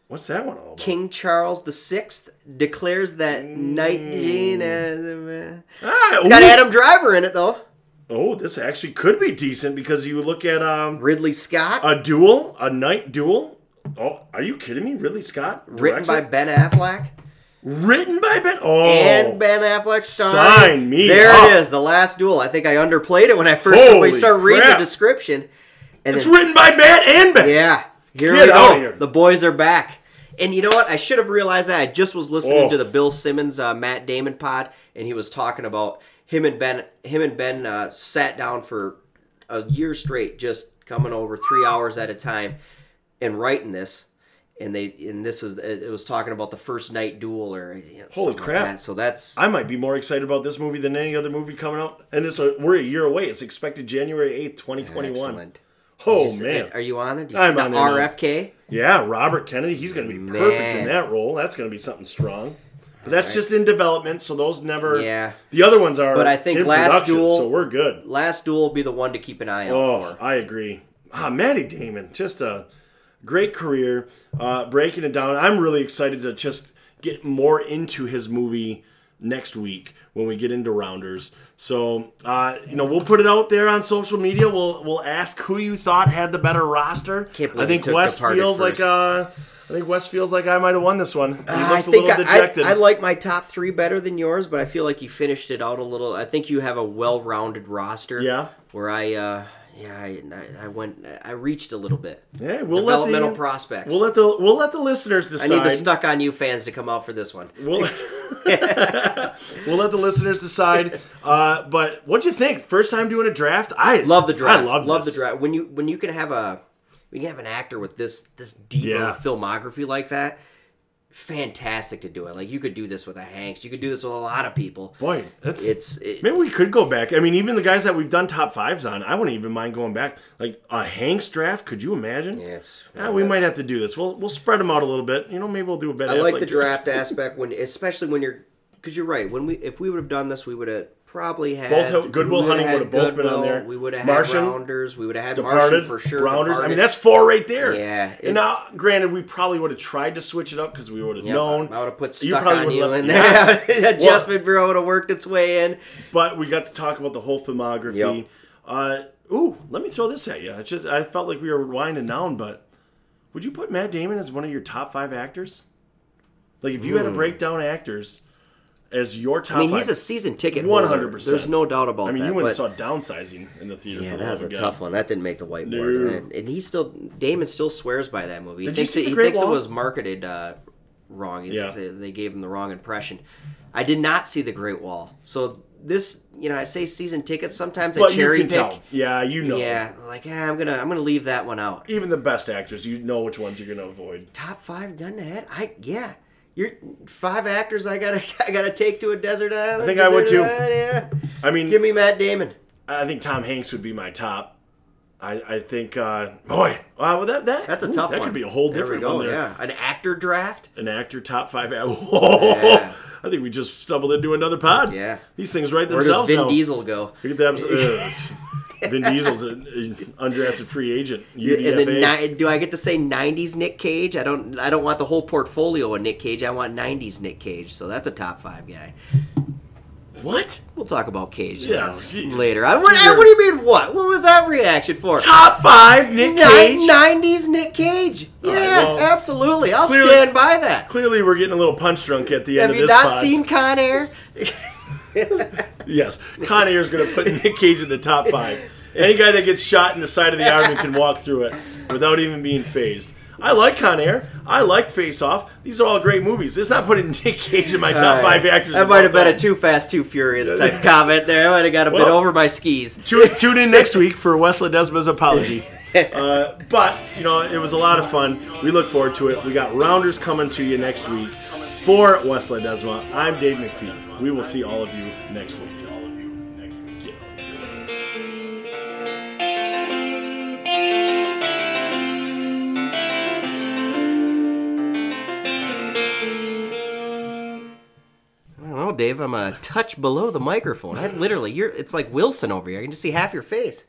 What's that one all about? King Charles VI declares that Knight Jane as Ah, It's got ooh. Adam Driver in it though. Oh, this actually could be decent because you look at um Ridley Scott, a duel, a knight duel. Oh, are you kidding me? Ridley Scott, written by it? Ben Affleck. written by Ben. Oh, and Ben Affleck starring. Sign me There up. it is, the last duel. I think I underplayed it when I first Holy started reading the description. And it's then, written by Matt and Ben. yeah, here Get we go. here. The boys are back. And you know what? I should have realized that. I just was listening Oh. to the Bill Simmons, uh, Matt Damon pod, and he was talking about him and Ben. Him and Ben uh, sat down for a year straight, just coming over three hours at a time, and writing this. And they and this is it was talking about the first knight duel or you know, Holy something like crap. that. So that's I might be more excited about this movie than any other movie coming out. And it's a, we're a year away. It's expected January eighth, twenty twenty one. excellent. Oh you man, are you on it? You I'm on the there now. RFK? yeah, Robert Kennedy. He's going to be perfect Man. in that role. That's going to be something strong. But that's just in development, so those never. Yeah. The other ones are. But I think in Last Duel- So we're good. Last Duel will be the one to keep an eye on. Oh. I agree. Ah, Matty Damon, just a great career, uh, breaking it down. I'm really excited to just get more into his movie next week when we get into Rounders. So, uh, you know, we'll put it out there on social media. We'll we'll ask who you thought had the better roster. Can't believe I think Wes feels like first. Uh, I think Wes feels like I might have won this one. He looks I a think little I, dejected. I, I like my top three better than yours, but I feel like you finished it out a little. I think you have a well-rounded roster. Yeah. Where I, uh, yeah, I, I went, I reached a little bit. yeah, we'll let the, prospects. We'll let the we'll let the listeners decide. I need the stuck on you fans to come out for this one. We'll, *laughs* *laughs* we'll let the listeners decide. Uh, but what'd you think? First time doing a draft? I Love the draft. I love love this. the draft. When you when you can have a when you have an actor with this this deep Yeah. filmography like that, fantastic to do it. Like you could do this with a Hanks. You could do this with a lot of people. Boy, that's It's it, maybe we could go back. I mean, even the guys that we've done top fives on, I wouldn't even mind going back. Like a Hanks draft, could you imagine? yeah, it's Yeah, we might have to do this. We'll we'll spread them out a little bit. You know, maybe we'll do a better. I like the draft *laughs* aspect when, especially when you're, because you're right. When we, if we would have done this, we would have probably had Both have- Good Will Hunting would have both been on there. We would have Martian, had Rounders. We would have had Departed, Martian for sure. Rounders. I mean, that's four right there. Yeah, And now, granted, we probably would have tried to switch it up because we would have known. I would have put You stuck probably on you in *laughs* Yeah. there. *laughs* Adjustment bureau would have worked its way in. But we got to talk about the whole filmography. Yep. Uh, ooh, let me throw this at you. It's just I felt like we were winding down, but would you put Matt Damon as one of your top five actors? Like if you had to break down actors as your top. I mean, he's a season ticket. 100%. There's no doubt about that. I mean, that. you went and saw downsizing in the theater. Yeah, that was a of tough one. That didn't make the whiteboard, No. and, and he still Damon still swears by that movie. He Did you thinks see it, he thinks it was marketed uh, wrong. He Yeah. thinks they, gave him the wrong impression. I did not see the Great Wall, so this you know I say season tickets. Sometimes I But you cherry pick. tell. Yeah, you know. Yeah, like ah, I'm gonna I'm gonna leave that one out. Even the best actors, you know which ones you're going to avoid. Top five gun to head. I yeah. You're five actors. I gotta *laughs* I gotta take to a desert island. I think I would too. island, yeah. I mean, Give me Matt Damon. I think Tom Hanks would be my top. I, I think, uh, boy, wow, well, that, that That's a ooh, tough That one. could be a whole There different go, one there. Yeah, an actor draft. An actor top five. *laughs* Whoa, Yeah. I think we just stumbled into another pod. Yeah. these things write Where does themselves Vin now. Diesel go? Look at that. Vin Diesel's an, undrafted free agent. *laughs* UDFA. And then do I get to say '90s Nick Cage? I don't. I don't want the whole portfolio of Nick Cage. I want '90s Nick Cage. So that's a top five guy. what? We'll talk about Cage Yeah, later. I, what, I- what do you mean? What? What was that reaction for? Top five, Nick Cage. 90s Nick Cage. Yeah, right, well, absolutely. I'll clearly- stand by that. Clearly, we're getting a little punch drunk at the end Have of you this not pod. seen Con Air? *laughs* *laughs* Yes, Con Air is going to put Nick Cage in the top five. Any guy that gets shot in the side of the arm and can walk through it without even being phased. I like Con Air. I like Face Off. These are all great movies. It's not putting Nick Cage in my top five actors. That might have been a. Too Fast, Too Furious type comment there. I might have got a bit over my skis. Tune, tune in next week for Wes Ledesma's apology. *laughs* Uh, but, you know, it was a lot of fun. We look forward to it. We got Rounders coming to you next week. For Wes Ledesma, I'm Dave McPeak. We will see all of you next week. Dave. I'm a touch below the microphone. I literally, you're. It's like Wilson over here. I can just see half your face.